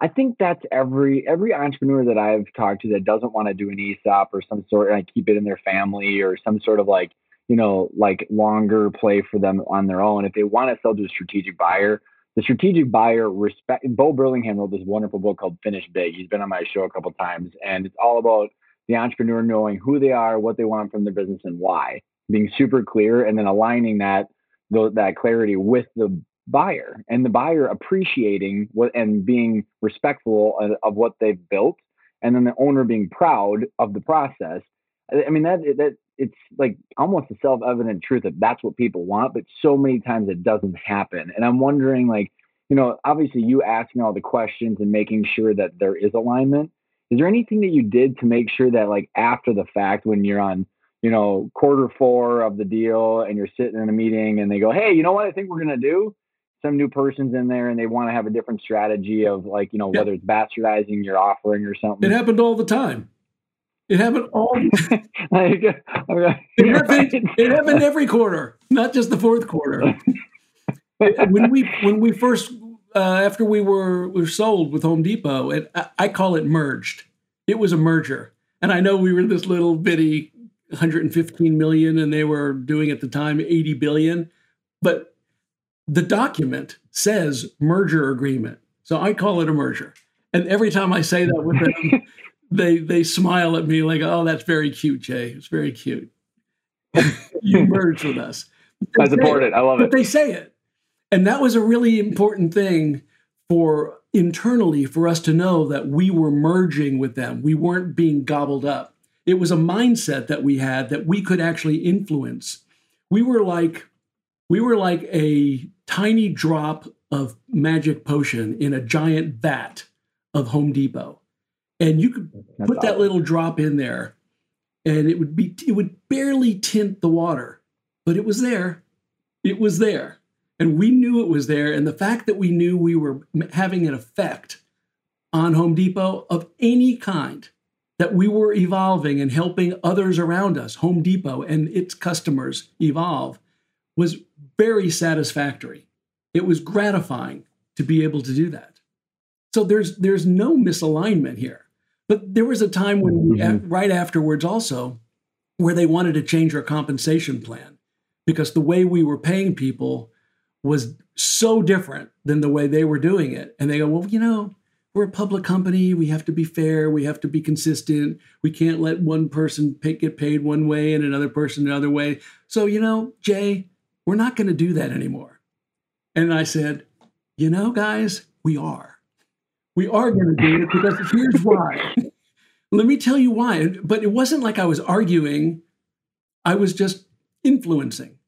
I think that's every every entrepreneur that I've talked to that doesn't want to do an ESOP or some sort and keep it in their family or some sort of like you know, like longer play for them on their own. If they want to sell to a strategic buyer, the strategic buyer respect. Bo Burlingham wrote this wonderful book called Finish Big. He's been on my show a couple times, and it's all about the entrepreneur knowing who they are, what they want from their business, and why. Being super clear, and then aligning that that clarity with the buyer, and the buyer appreciating what and being respectful of, of what they've built, and then the owner being proud of the process. I mean that that it's like almost a self-evident truth that that's what people want but so many times it doesn't happen. And i'm wondering like you know obviously you asking all the questions and making sure that there is alignment. Is there anything that you did to make sure that like after the fact when you're on you know quarter four of the deal and you're sitting in a meeting and they go hey you know what i think we're going to do? Some new person's in there and they want to have a different strategy of like you know yeah. whether it's bastardizing your offering or something.
It happened all the time it happened all. [laughs] it, [laughs] happened, it happened every quarter, not just the fourth quarter. when we when we first uh, after we were were sold with Home Depot, and I, I call it merged. It was a merger, and I know we were this little bitty 115 million, and they were doing at the time 80 billion, but the document says merger agreement, so I call it a merger. And every time I say that with them, [laughs] they they smile at me like, "Oh, that's very cute, Jay. It's very cute. you [laughs] merge with us."
I support it. it. I love
it. But they say it, and that was a really important thing for internally for us to know that we were merging with them. We weren't being gobbled up. It was a mindset that we had that we could actually influence. We were like we were like a tiny drop of magic potion in a giant vat of Home Depot and you could That's put awesome. that little drop in there and it would be it would barely tint the water but it was there. It was there. And we knew it was there and the fact that we knew we were having an effect on home depot of any kind that we were evolving and helping others around us home depot and its customers evolve was very satisfactory. It was gratifying to be able to do that. So there's there's no misalignment here but there was a time when, mm-hmm. right afterwards, also, where they wanted to change our compensation plan because the way we were paying people was so different than the way they were doing it. And they go, well, you know, we're a public company. We have to be fair. We have to be consistent. We can't let one person pay, get paid one way and another person another way. So, you know, Jay, we're not going to do that anymore. And I said, you know, guys, we are. We are going to do it because here's why. Let me tell you why. But it wasn't like I was arguing, I was just influencing.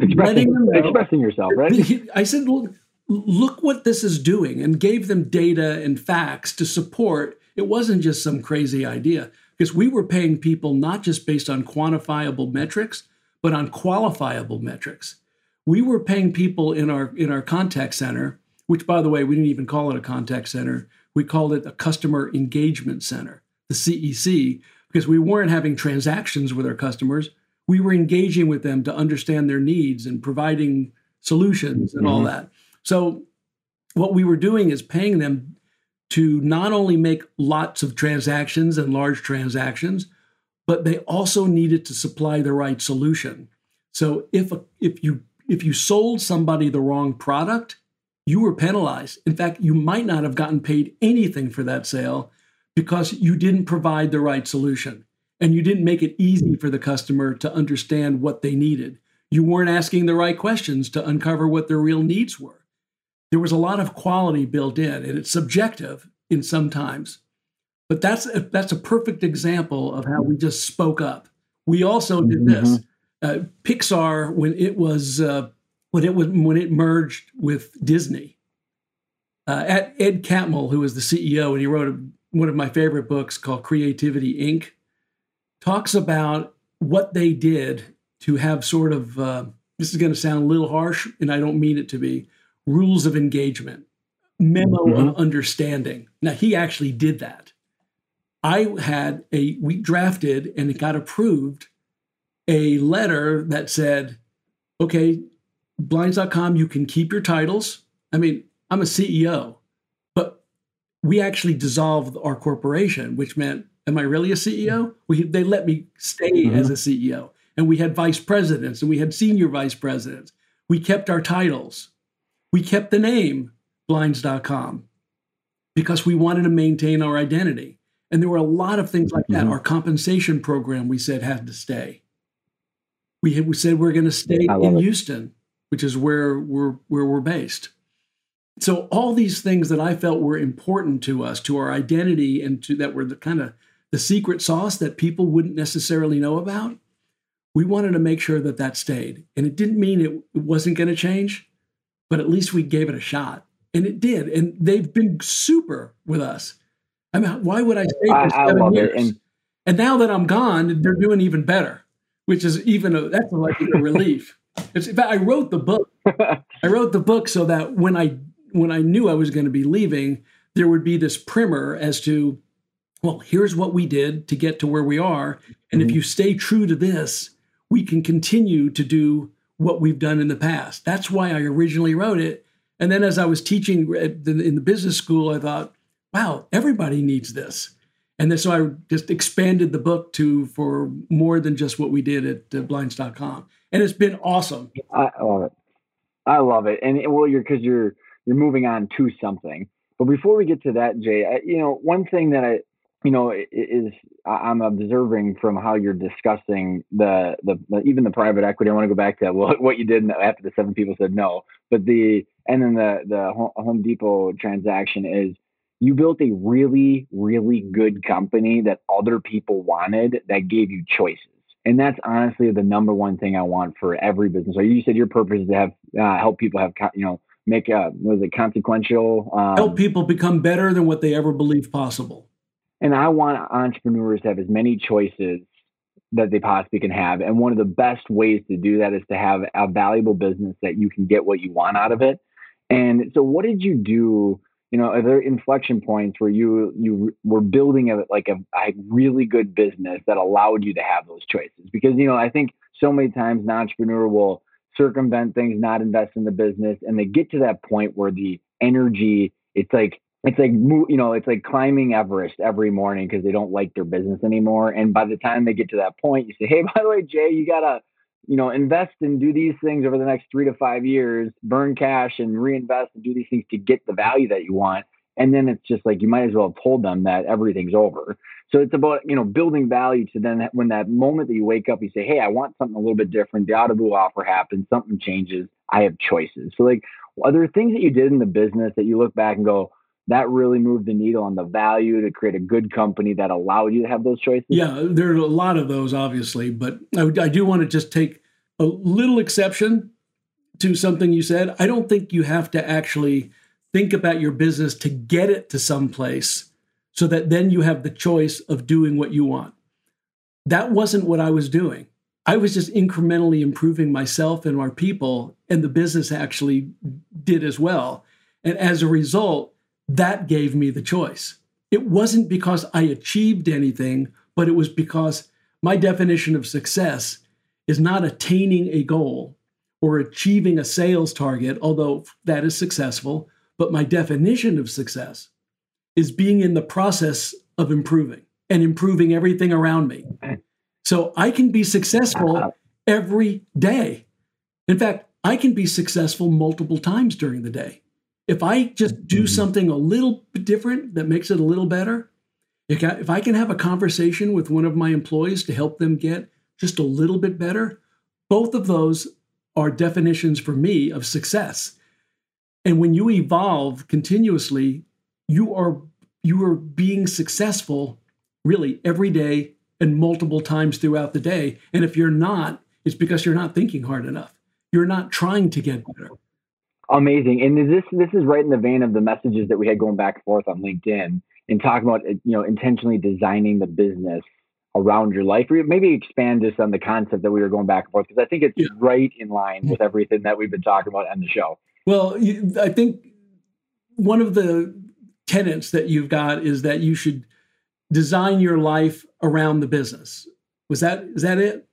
Expressing, expressing yourself, right?
I said, look, look what this is doing, and gave them data and facts to support. It wasn't just some crazy idea because we were paying people not just based on quantifiable metrics, but on qualifiable metrics. We were paying people in our in our contact center which, by the way, we didn't even call it a contact center. We called it a customer engagement center, the CEC, because we weren't having transactions with our customers. We were engaging with them to understand their needs and providing solutions and mm-hmm. all that. So what we were doing is paying them to not only make lots of transactions and large transactions, but they also needed to supply the right solution. So if if you if you sold somebody the wrong product, you were penalized. In fact, you might not have gotten paid anything for that sale because you didn't provide the right solution and you didn't make it easy for the customer to understand what they needed. You weren't asking the right questions to uncover what their real needs were. There was a lot of quality built in, and it's subjective in some times. But that's a, that's a perfect example of how we just spoke up. We also did mm-hmm. this. Uh, Pixar, when it was uh, when it was when it merged with Disney, uh, at Ed Catmull, who was the CEO, and he wrote a, one of my favorite books called Creativity Inc., talks about what they did to have sort of uh, this is going to sound a little harsh, and I don't mean it to be rules of engagement, memo mm-hmm. of understanding. Now he actually did that. I had a we drafted and it got approved a letter that said, okay, blinds.com, you can keep your titles. I mean, I'm a CEO, but we actually dissolved our corporation, which meant, am I really a CEO? We, they let me stay mm-hmm. as a CEO. And we had vice presidents and we had senior vice presidents. We kept our titles. We kept the name blinds.com because we wanted to maintain our identity. And there were a lot of things like that. Mm-hmm. Our compensation program, we said, had to stay. We, had, we said we're going to stay in it. Houston which is where we're where we're based. So all these things that I felt were important to us, to our identity, and to that were the kind of the secret sauce that people wouldn't necessarily know about. We wanted to make sure that that stayed, and it didn't mean it, it wasn't going to change, but at least we gave it a shot, and it did. And they've been super with us. I mean, why would I stay for I, seven I years? And, and now that I'm gone, they're doing even better, which is even a, that's like a relief. It's, in fact, I wrote the book. [laughs] I wrote the book so that when I when I knew I was going to be leaving, there would be this primer as to, well, here's what we did to get to where we are, and mm-hmm. if you stay true to this, we can continue to do what we've done in the past. That's why I originally wrote it. And then as I was teaching in the business school, I thought, wow, everybody needs this. And then so I just expanded the book to for more than just what we did at uh, blinds.com and it's been awesome.
I love it. I love it, and well, you're because you're you're moving on to something. But before we get to that, Jay, I, you know, one thing that I, you know, is I'm observing from how you're discussing the, the, the even the private equity. I want to go back to [laughs] what what you did after the seven people said no, but the and then the the Home Depot transaction is you built a really really good company that other people wanted that gave you choices and that's honestly the number one thing I want for every business. So you said your purpose is to have uh, help people have you know make a was it consequential
um, help people become better than what they ever believed possible.
And I want entrepreneurs to have as many choices that they possibly can have. And one of the best ways to do that is to have a valuable business that you can get what you want out of it. And so, what did you do? You know are there inflection points where you you were building a like a, a really good business that allowed you to have those choices? Because you know i think so many times an entrepreneur will circumvent things not invest in the business and they get to that point where the energy it's like it's like you know it's like climbing everest every morning because they don't like their business anymore and by the time they get to that point you say hey [laughs] by the way jay you gotta you know, invest and do these things over the next three to five years, burn cash and reinvest and do these things to get the value that you want. And then it's just like you might as well have told them that everything's over. So it's about, you know, building value to then when that moment that you wake up, you say, Hey, I want something a little bit different. The out of offer happens, something changes. I have choices. So like are there things that you did in the business that you look back and go, that really moved the needle on the value to create a good company that allowed you to have those choices?
Yeah, there are a lot of those, obviously, but I, I do want to just take a little exception to something you said. I don't think you have to actually think about your business to get it to some place so that then you have the choice of doing what you want. That wasn't what I was doing. I was just incrementally improving myself and our people, and the business actually did as well. And as a result, that gave me the choice. It wasn't because I achieved anything, but it was because my definition of success is not attaining a goal or achieving a sales target, although that is successful. But my definition of success is being in the process of improving and improving everything around me. So I can be successful every day. In fact, I can be successful multiple times during the day. If I just do mm-hmm. something a little different that makes it a little better, if I can have a conversation with one of my employees to help them get just a little bit better, both of those are definitions for me of success. And when you evolve continuously, you are you are being successful really every day and multiple times throughout the day. And if you're not, it's because you're not thinking hard enough. You're not trying to get better.
Amazing. And this this is right in the vein of the messages that we had going back and forth on LinkedIn and talking about uh, you know intentionally designing the business around your life. Or maybe expand just on the concept that we were going back and forth because i think it's yeah. right in line with everything that we've been talking about on the show.
Well i think one of the tenets that you've got is that you should design your life around the business. Was that is that it?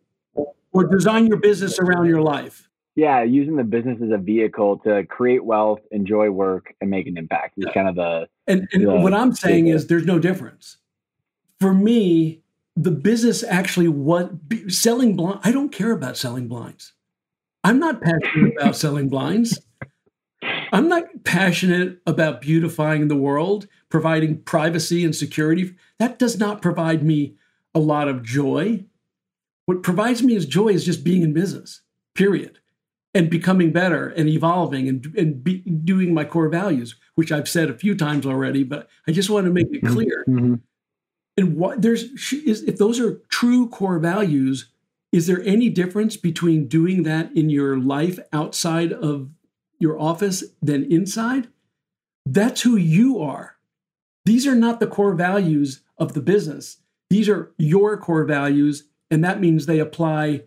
Or design your business around your life
yeah using the business as a vehicle to create wealth enjoy work and make an impact is kind of the
and, and the, what i'm saying is there's no difference. For me the business actually what selling blind i don't care about selling blinds. I'm not passionate [laughs] about selling blinds. I'm not passionate about beautifying the world providing privacy and security. That does not provide me a lot of joy. What provides me as joy is just being in business period and becoming better and evolving and, and be, doing my core values which i've said a few times already but i just want to make it mm-hmm. clear. Mm-hmm. And what there's is if those are true core values is there any difference between doing that in your life outside of your office than inside? That's who you are. These are not the core values of the business. These are your core values and that means they apply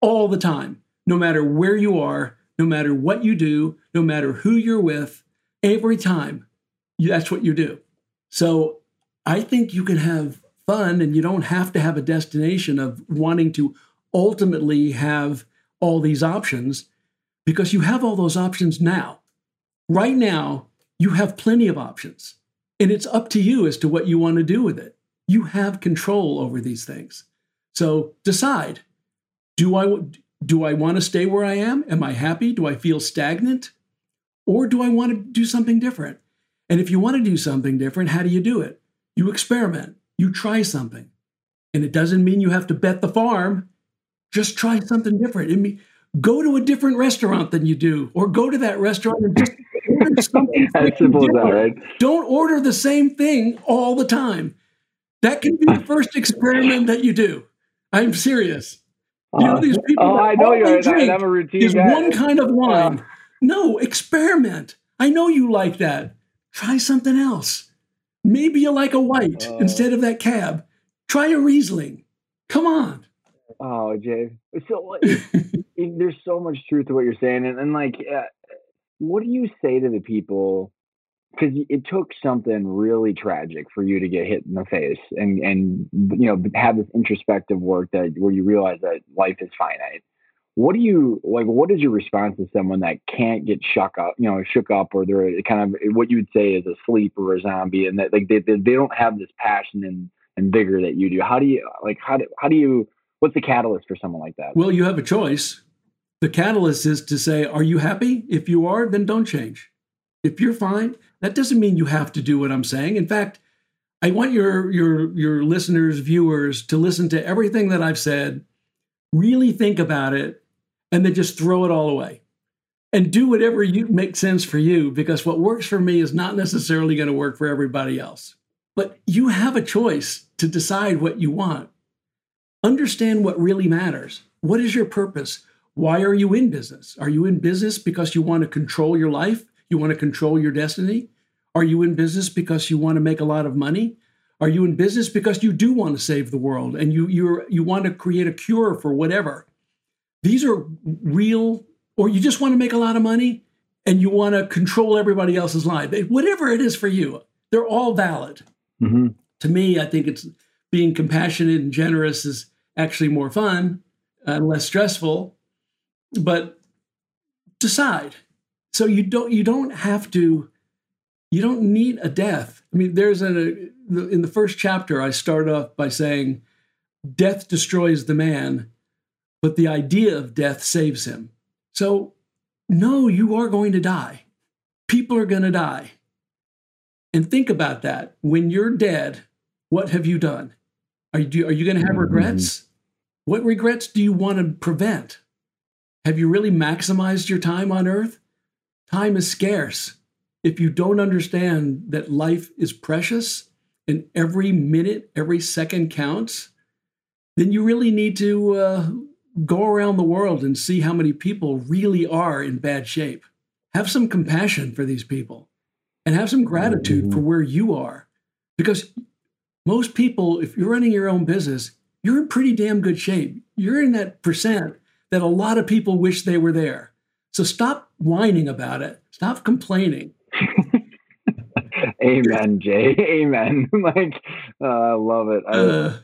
all the time no matter where you are no matter what you do no matter who you're with every time that's what you do so I think you can have fun and you don't have to have a destination of wanting to ultimately have all these options because you have all those options now. Right now, you have plenty of options, and it's up to you as to what you want to do with it. You have control over these things. So decide do I, do I want to stay where I am? Am I happy? Do I feel stagnant? Or do I want to do something different? And if you want to do something different, how do you do it? You experiment, you try something. And it doesn't mean you have to bet the farm. Just try something different. I mean, go to a different restaurant than you do, or go to that restaurant and just order [laughs] something. as simple as that, right? Don't order the same thing all the time. That can be the [laughs] first experiment that you do. I'm serious. You know these people.
Oh, I know you're. Drink I'm a routine
is
guy.
one kind of wine. No, experiment. I know you like that. Try something else. Maybe you like a white uh, instead of that cab. Try a Riesling. Come on.
Oh, Jay. So [laughs] there's so much truth to what you're saying, and, and like, uh, what do you say to the people? Because it took something really tragic for you to get hit in the face, and and you know have this introspective work that where you realize that life is finite. What do you like what is your response to someone that can't get shook up you know shook up or they're kind of what you would say is asleep or a zombie and that like they, they, they don't have this passion and, and vigor that you do. How do you like how do, how do you what's the catalyst for someone like that?
Well you have a choice. The catalyst is to say are you happy? If you are then don't change. If you're fine that doesn't mean you have to do what i'm saying in fact i want your your your listeners viewers to listen to everything that i've said really think about it, and then just throw it all away and do whatever you make sense for you because what works for me is not necessarily going to work for everybody else. But you have a choice to decide what you want. Understand what really matters. What is your purpose? Why are you in business? Are you in business because you want to control your life? You want to control your destiny? Are you in business because you want to make a lot of money? Are you in business because you do want to save the world and you you you want to create a cure for whatever? These are real or you just want to make a lot of money and you want to control everybody else's life. Whatever it is for you, they're all valid. Mm-hmm. To me, I think it's being compassionate and generous is actually more fun and less stressful. But decide. So you don't you don't have to you don't need a death. I mean, there's a uh, in the first chapter I start off by saying death destroys the man, but the idea of death saves him. So no, you are going to die. People are going to die. And think about that. When you're dead, what have you done? Are you, are you going to have regrets? What regrets do you want to prevent? Have you really maximized your time on earth? Time is scarce. If you don't understand that life is precious and every minute, every second counts, then you really need to uh, go around the world and see how many people really are in bad shape. Have some compassion for these people and have some gratitude mm-hmm. for where you are. Because most people, if you're running your own business, you're in pretty damn good shape. You're in that percent that a lot of people wish they were there. So stop whining about it. Stop complaining. [laughs]
Amen, Jay. [laughs] Amen. [laughs] like, uh, I love it. I, uh,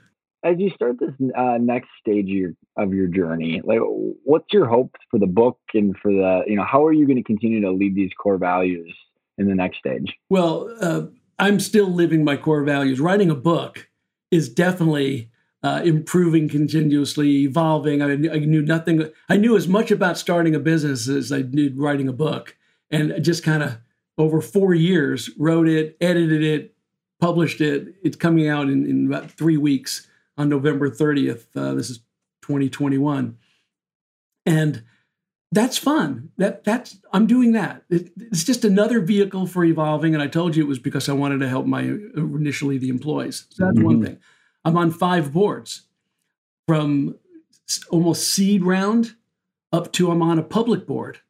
as you start this uh, next stage of your of your journey, like, what's your hope for the book and for the, you know, how are you going to continue to lead these core values in the next stage?
Well, uh, I'm still living my core values. Writing a book is definitely uh, improving continuously, evolving. I, I, knew nothing. I knew as much about starting a business as I did writing a book, and just kind of over four years wrote it, edited it, published it. It's coming out in, in about three weeks on November 30th. Uh, this is 2021, and that's fun. That that's I'm doing that. It, it's just another vehicle for evolving. And I told you it was because I wanted to help my initially the employees. So that's mm-hmm. one thing. I'm on five boards from almost seed round up to I'm on a public board,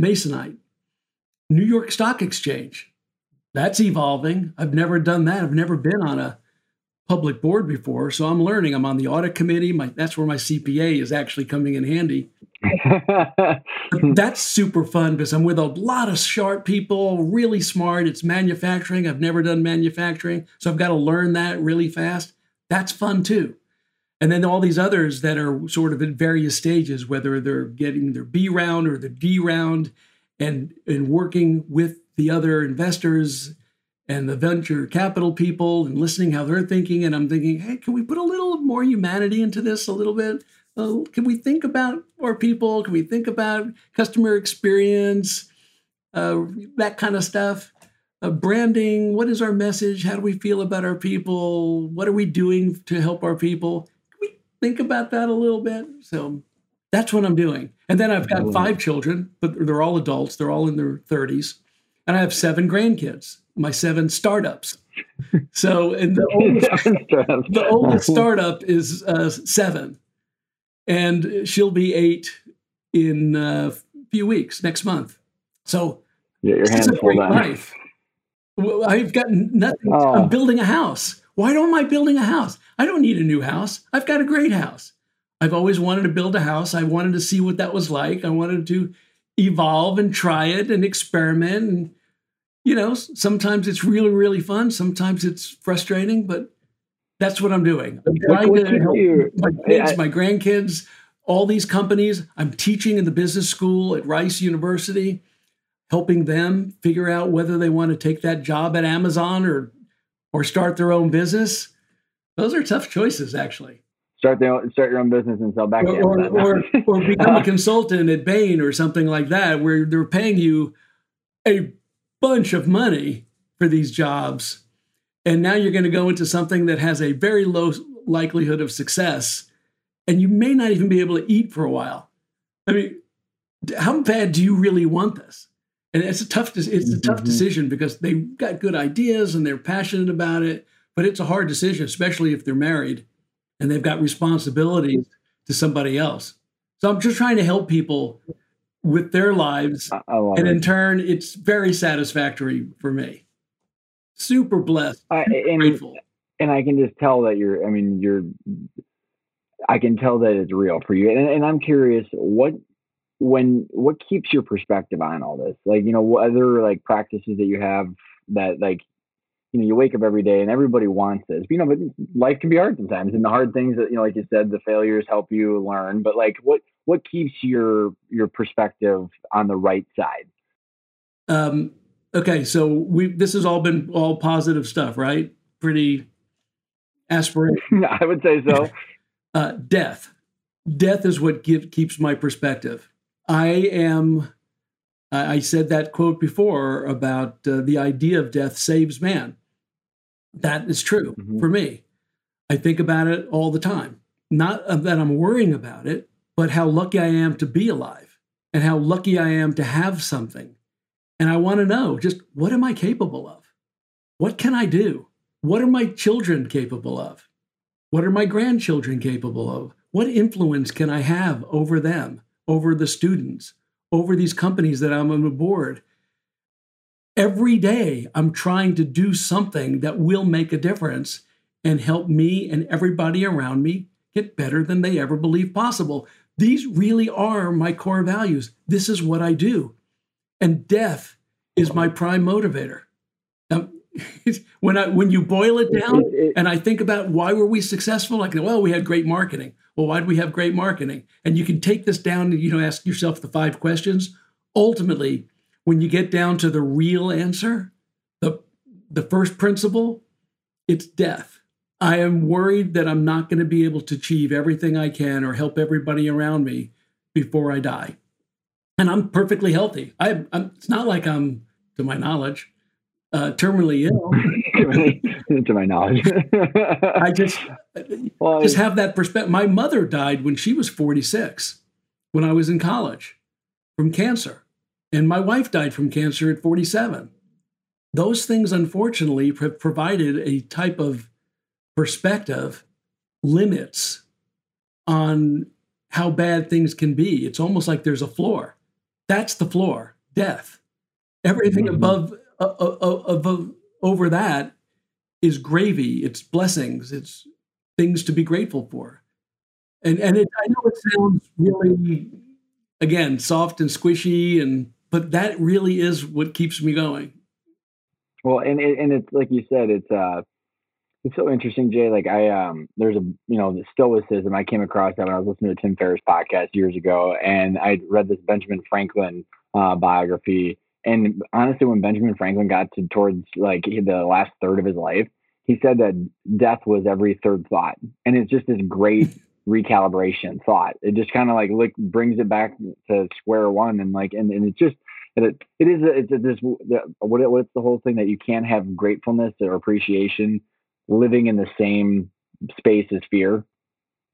Masonite, New York Stock Exchange. That's evolving. I've never done that. I've never been on a public board before, so I'm learning. I'm on the audit committee. My, that's where my CPA is actually coming in handy. [laughs] that's super fun because I'm with a lot of sharp people, really smart. It's manufacturing. I've never done manufacturing, so I've got to learn that really fast. That's fun too. And then all these others that are sort of at various stages, whether they're getting their B round or the D round, and and working with the other investors and the venture capital people and listening how they're thinking. And I'm thinking, hey, can we put a little more humanity into this a little bit? Uh, can we think about our people? Can we think about customer experience? Uh, that kind of stuff. Uh, branding. What is our message? How do we feel about our people? What are we doing to help our people? Can we think about that a little bit? So that's what I'm doing. And then I've got five children, but they're all adults. They're all in their 30s. And I have seven grandkids my seven startups. So, and the [laughs] oldest, the oldest startup is uh, seven, and she'll be eight in a few weeks next month. So,
yeah, your hands full life.
Well, I've got nothing. Oh. I'm building a house. Why don't I building a house? I don't need a new house. I've got a great house. I've always wanted to build a house. I wanted to see what that was like. I wanted to evolve and try it and experiment and you know, sometimes it's really, really fun. Sometimes it's frustrating, but that's what I'm doing. I'm trying to help you? my kids, my grandkids, all these companies. I'm teaching in the business school at Rice University, helping them figure out whether they want to take that job at Amazon or or start their own business. Those are tough choices, actually.
Start their start your own business and sell back
or, or, or, [laughs] or become a consultant at Bain or something like that, where they're paying you a bunch of money for these jobs. And now you're going to go into something that has a very low likelihood of success. And you may not even be able to eat for a while. I mean, how bad do you really want this? And it's a tough it's a tough mm-hmm. decision because they've got good ideas and they're passionate about it, but it's a hard decision, especially if they're married and they've got responsibilities to somebody else. So I'm just trying to help people with their lives. and in turn, it's very satisfactory for me. Super blessed.
Uh, and, grateful. And I can just tell that you're, I mean, you're, I can tell that it's real for you. And, and I'm curious, what, when, what keeps your perspective on all this? Like, you know, what other like practices that you have that like, you know, you wake up every day and everybody wants this, but, you know, but life can be hard sometimes. And the hard things that, you know, like you said, the failures help you learn. But like, what, what keeps your your perspective on the right side?
Um, okay, so we this has all been all positive stuff, right? Pretty aspirational. [laughs]
I would say so.
uh, death, death is what give, keeps my perspective. I am. I said that quote before about uh, the idea of death saves man. That is true mm-hmm. for me. I think about it all the time. Not that I'm worrying about it, but how lucky I am to be alive and how lucky I am to have something. And I want to know just what am I capable of? What can I do? What are my children capable of? What are my grandchildren capable of? What influence can I have over them, over the students, over these companies that I'm on the board? Every day, I'm trying to do something that will make a difference and help me and everybody around me get better than they ever believed possible. These really are my core values. This is what I do. And death is my prime motivator. [laughs] When I when you boil it down and I think about why were we successful, like well, we had great marketing. Well, why did we have great marketing? And you can take this down and you know ask yourself the five questions. Ultimately, when you get down to the real answer, the the first principle, it's death. I am worried that I'm not going to be able to achieve everything I can or help everybody around me before I die. And I'm perfectly healthy. I, am it's not like I'm, to my knowledge, uh, terminally ill. [laughs]
to my knowledge, [laughs]
I just well, just have that perspective. My mother died when she was 46, when I was in college, from cancer, and my wife died from cancer at 47. Those things, unfortunately, have provided a type of perspective limits on how bad things can be. It's almost like there's a floor. That's the floor, death. Everything mm-hmm. above, uh, over that is gravy. It's blessings. It's things to be grateful for. And and it, I know it sounds really, again, soft and squishy, and but that really is what keeps me going.
Well, and and it's like you said, it's uh it's so interesting, Jay. Like I um there's a you know the stoicism I came across that when I was listening to Tim Ferriss podcast years ago, and I read this Benjamin Franklin uh, biography. And honestly, when Benjamin Franklin got to towards like the last third of his life, he said that death was every third thought, and it's just this great [laughs] recalibration thought. It just kind of like look brings it back to square one, and like and, and it's just it, it is it's a, this what what's the whole thing that you can't have gratefulness or appreciation living in the same space as fear.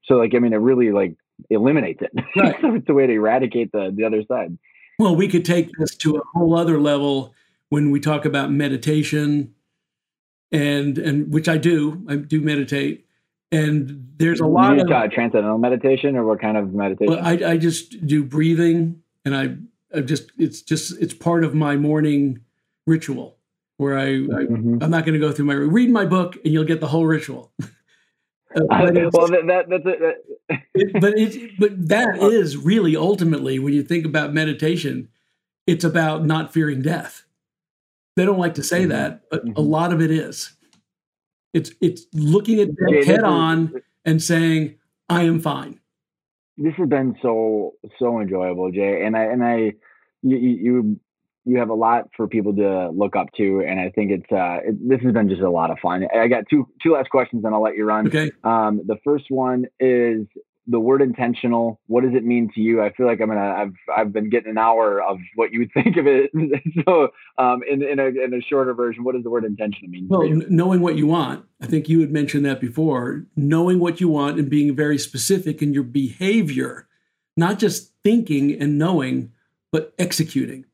So like I mean it really like eliminates it. [laughs] Right. it's a way to eradicate the the other side.
Well, we could take this to a whole other level when we talk about meditation and and which I do. I do meditate. And there's a lot
of uh, transcendental meditation or what kind of meditation?
Well, I, I just do breathing and I, I just it's just it's part of my morning ritual where I, I mm-hmm. I'm not going to go through my read my book and you'll get the whole ritual. [laughs]
Uh, well, that, that, that's it. [laughs]
It, but it, but that [laughs] is really ultimately when you think about meditation, it's about not fearing death. They don't like to say mm-hmm. that, but mm-hmm. a lot of it is. It's it's looking at death head on and saying, "I am fine."
This has been so so enjoyable, Jay, and I and I you you you have a lot for people to look up to, and I think it's uh, it, this has been just a lot of fun. I got two two last questions, and I'll let you run.
Okay.
Um, the first one is the word intentional. What does it mean to you? I feel like I'm gonna I've I've been getting an hour of what you would [laughs] think of it. [laughs] so, um, in in a in a shorter version, what does the word intentional mean?
Well, knowing what you want. I think you had mentioned that before. Knowing what you want and being very specific in your behavior, not just thinking and knowing, but executing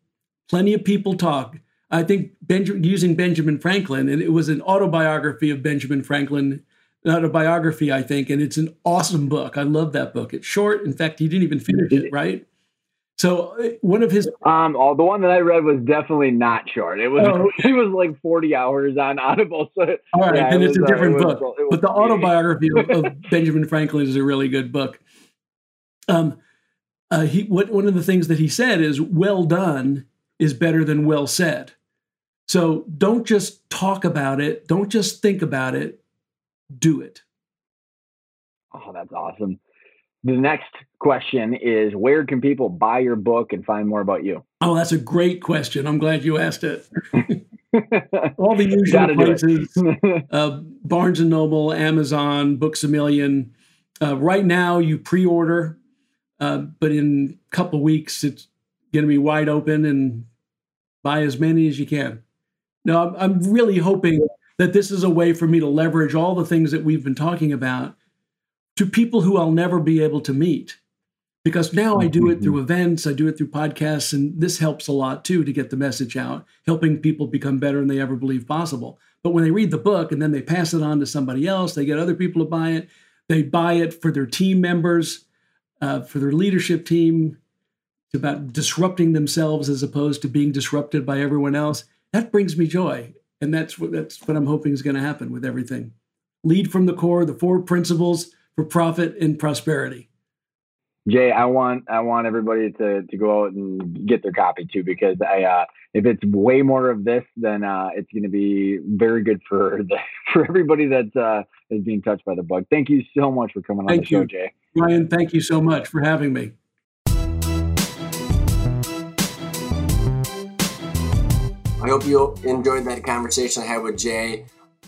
Plenty of people talk. I think Benjamin, using Benjamin Franklin, and it was an autobiography of Benjamin Franklin, autobiography, I think, and it's an awesome book. I love that book. It's short. In fact, he didn't even finish it, right? So uh, one of his
um, oh, the one that I read was definitely not short. It was oh. [laughs] it was like forty hours on Audible. So
all right, yeah, then it it's was, a different uh, book. Was, but the autobiography of, of [laughs] Benjamin Franklin is a really good book. Um, uh, he what one of the things that he said is, "Well done." Is better than well said. So don't just talk about it, don't just think about it, do it.
Oh, that's awesome. the next question is where can people buy your book and find more about you?
Oh, that's a great question. I'm glad you asked it. [laughs] All the usual places [laughs] uh, Barnes and Noble, Amazon, Books a Million. Uh, right now, you pre order, uh, but in a couple weeks, it's going to be wide open and buy as many as you can. Now, I'm, I'm really hoping that this is a way for me to leverage all the things that we've been talking about to people who I'll never be able to meet. Because now I do it through mm-hmm. events, I do it through podcasts, and this helps a lot too to get the message out, helping people become better than they ever believed possible. But when they read the book and then they pass it on to somebody else, they get other people to buy it. They buy it for their team members, uh, for their leadership team. It's about disrupting themselves as opposed to being disrupted by everyone else. That brings me joy, and that's what that's what I'm hoping is going to happen with everything. Lead from the core, the four principles for profit and prosperity.
Jay, I want I want everybody to to go out and get their copy too because I uh, if it's way more of this, then uh, it's going to be very good for [laughs] the for everybody that uh, is being touched by the bug. Thank you so much for coming on thank the show, Jay.
Ryan, thank you so much for having me.
I hope you enjoyed that conversation I had with Jay.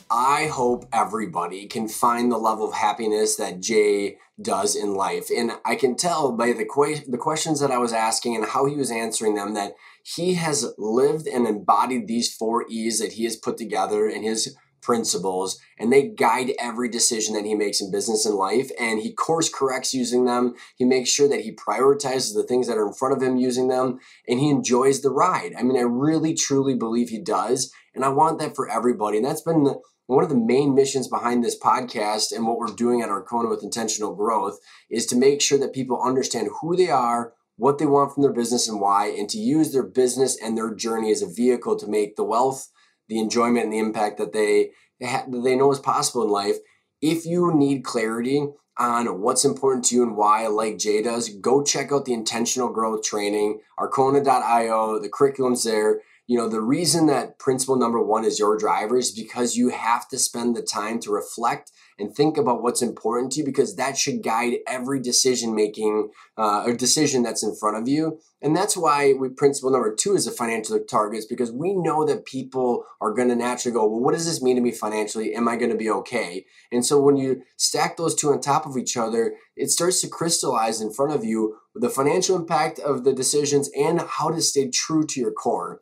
I hope everybody can find the level of happiness that Jay does in life. And I can tell by the, que- the questions that I was asking and how he was answering them that he has lived and embodied these four E's that he has put together in his principles and they guide every decision that he makes in business and life and he course corrects using them. He makes sure that he prioritizes the things that are in front of him using them and he enjoys the ride. I mean i really truly believe he does and i want that for everybody and that's been the, one of the main missions behind this podcast and what we're doing at Arkona with intentional growth is to make sure that people understand who they are, what they want from their business and why, and to use their business and their journey as a vehicle to make the wealth, the enjoyment, and the impact that they that they know is possible in life. If you need clarity on what's important to you and why, like Jay does, go check out the intentional growth training, arkona.io, the curriculum's there you know, the reason that principle number one is your driver is because you have to spend the time to reflect and think about what's important to you because that should guide every decision making uh, or decision that's in front of you. And that's why we principle number two is the financial targets because we know that people are going to naturally go, well, what does this mean to me financially? Am I going to be okay? And so when you stack those two on top of each other, it starts to crystallize in front of you the financial impact of the decisions and how to stay true to your core.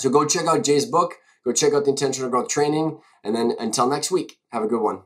So go check out Jay's book, go check out the intentional growth training, and then until next week, have a good one.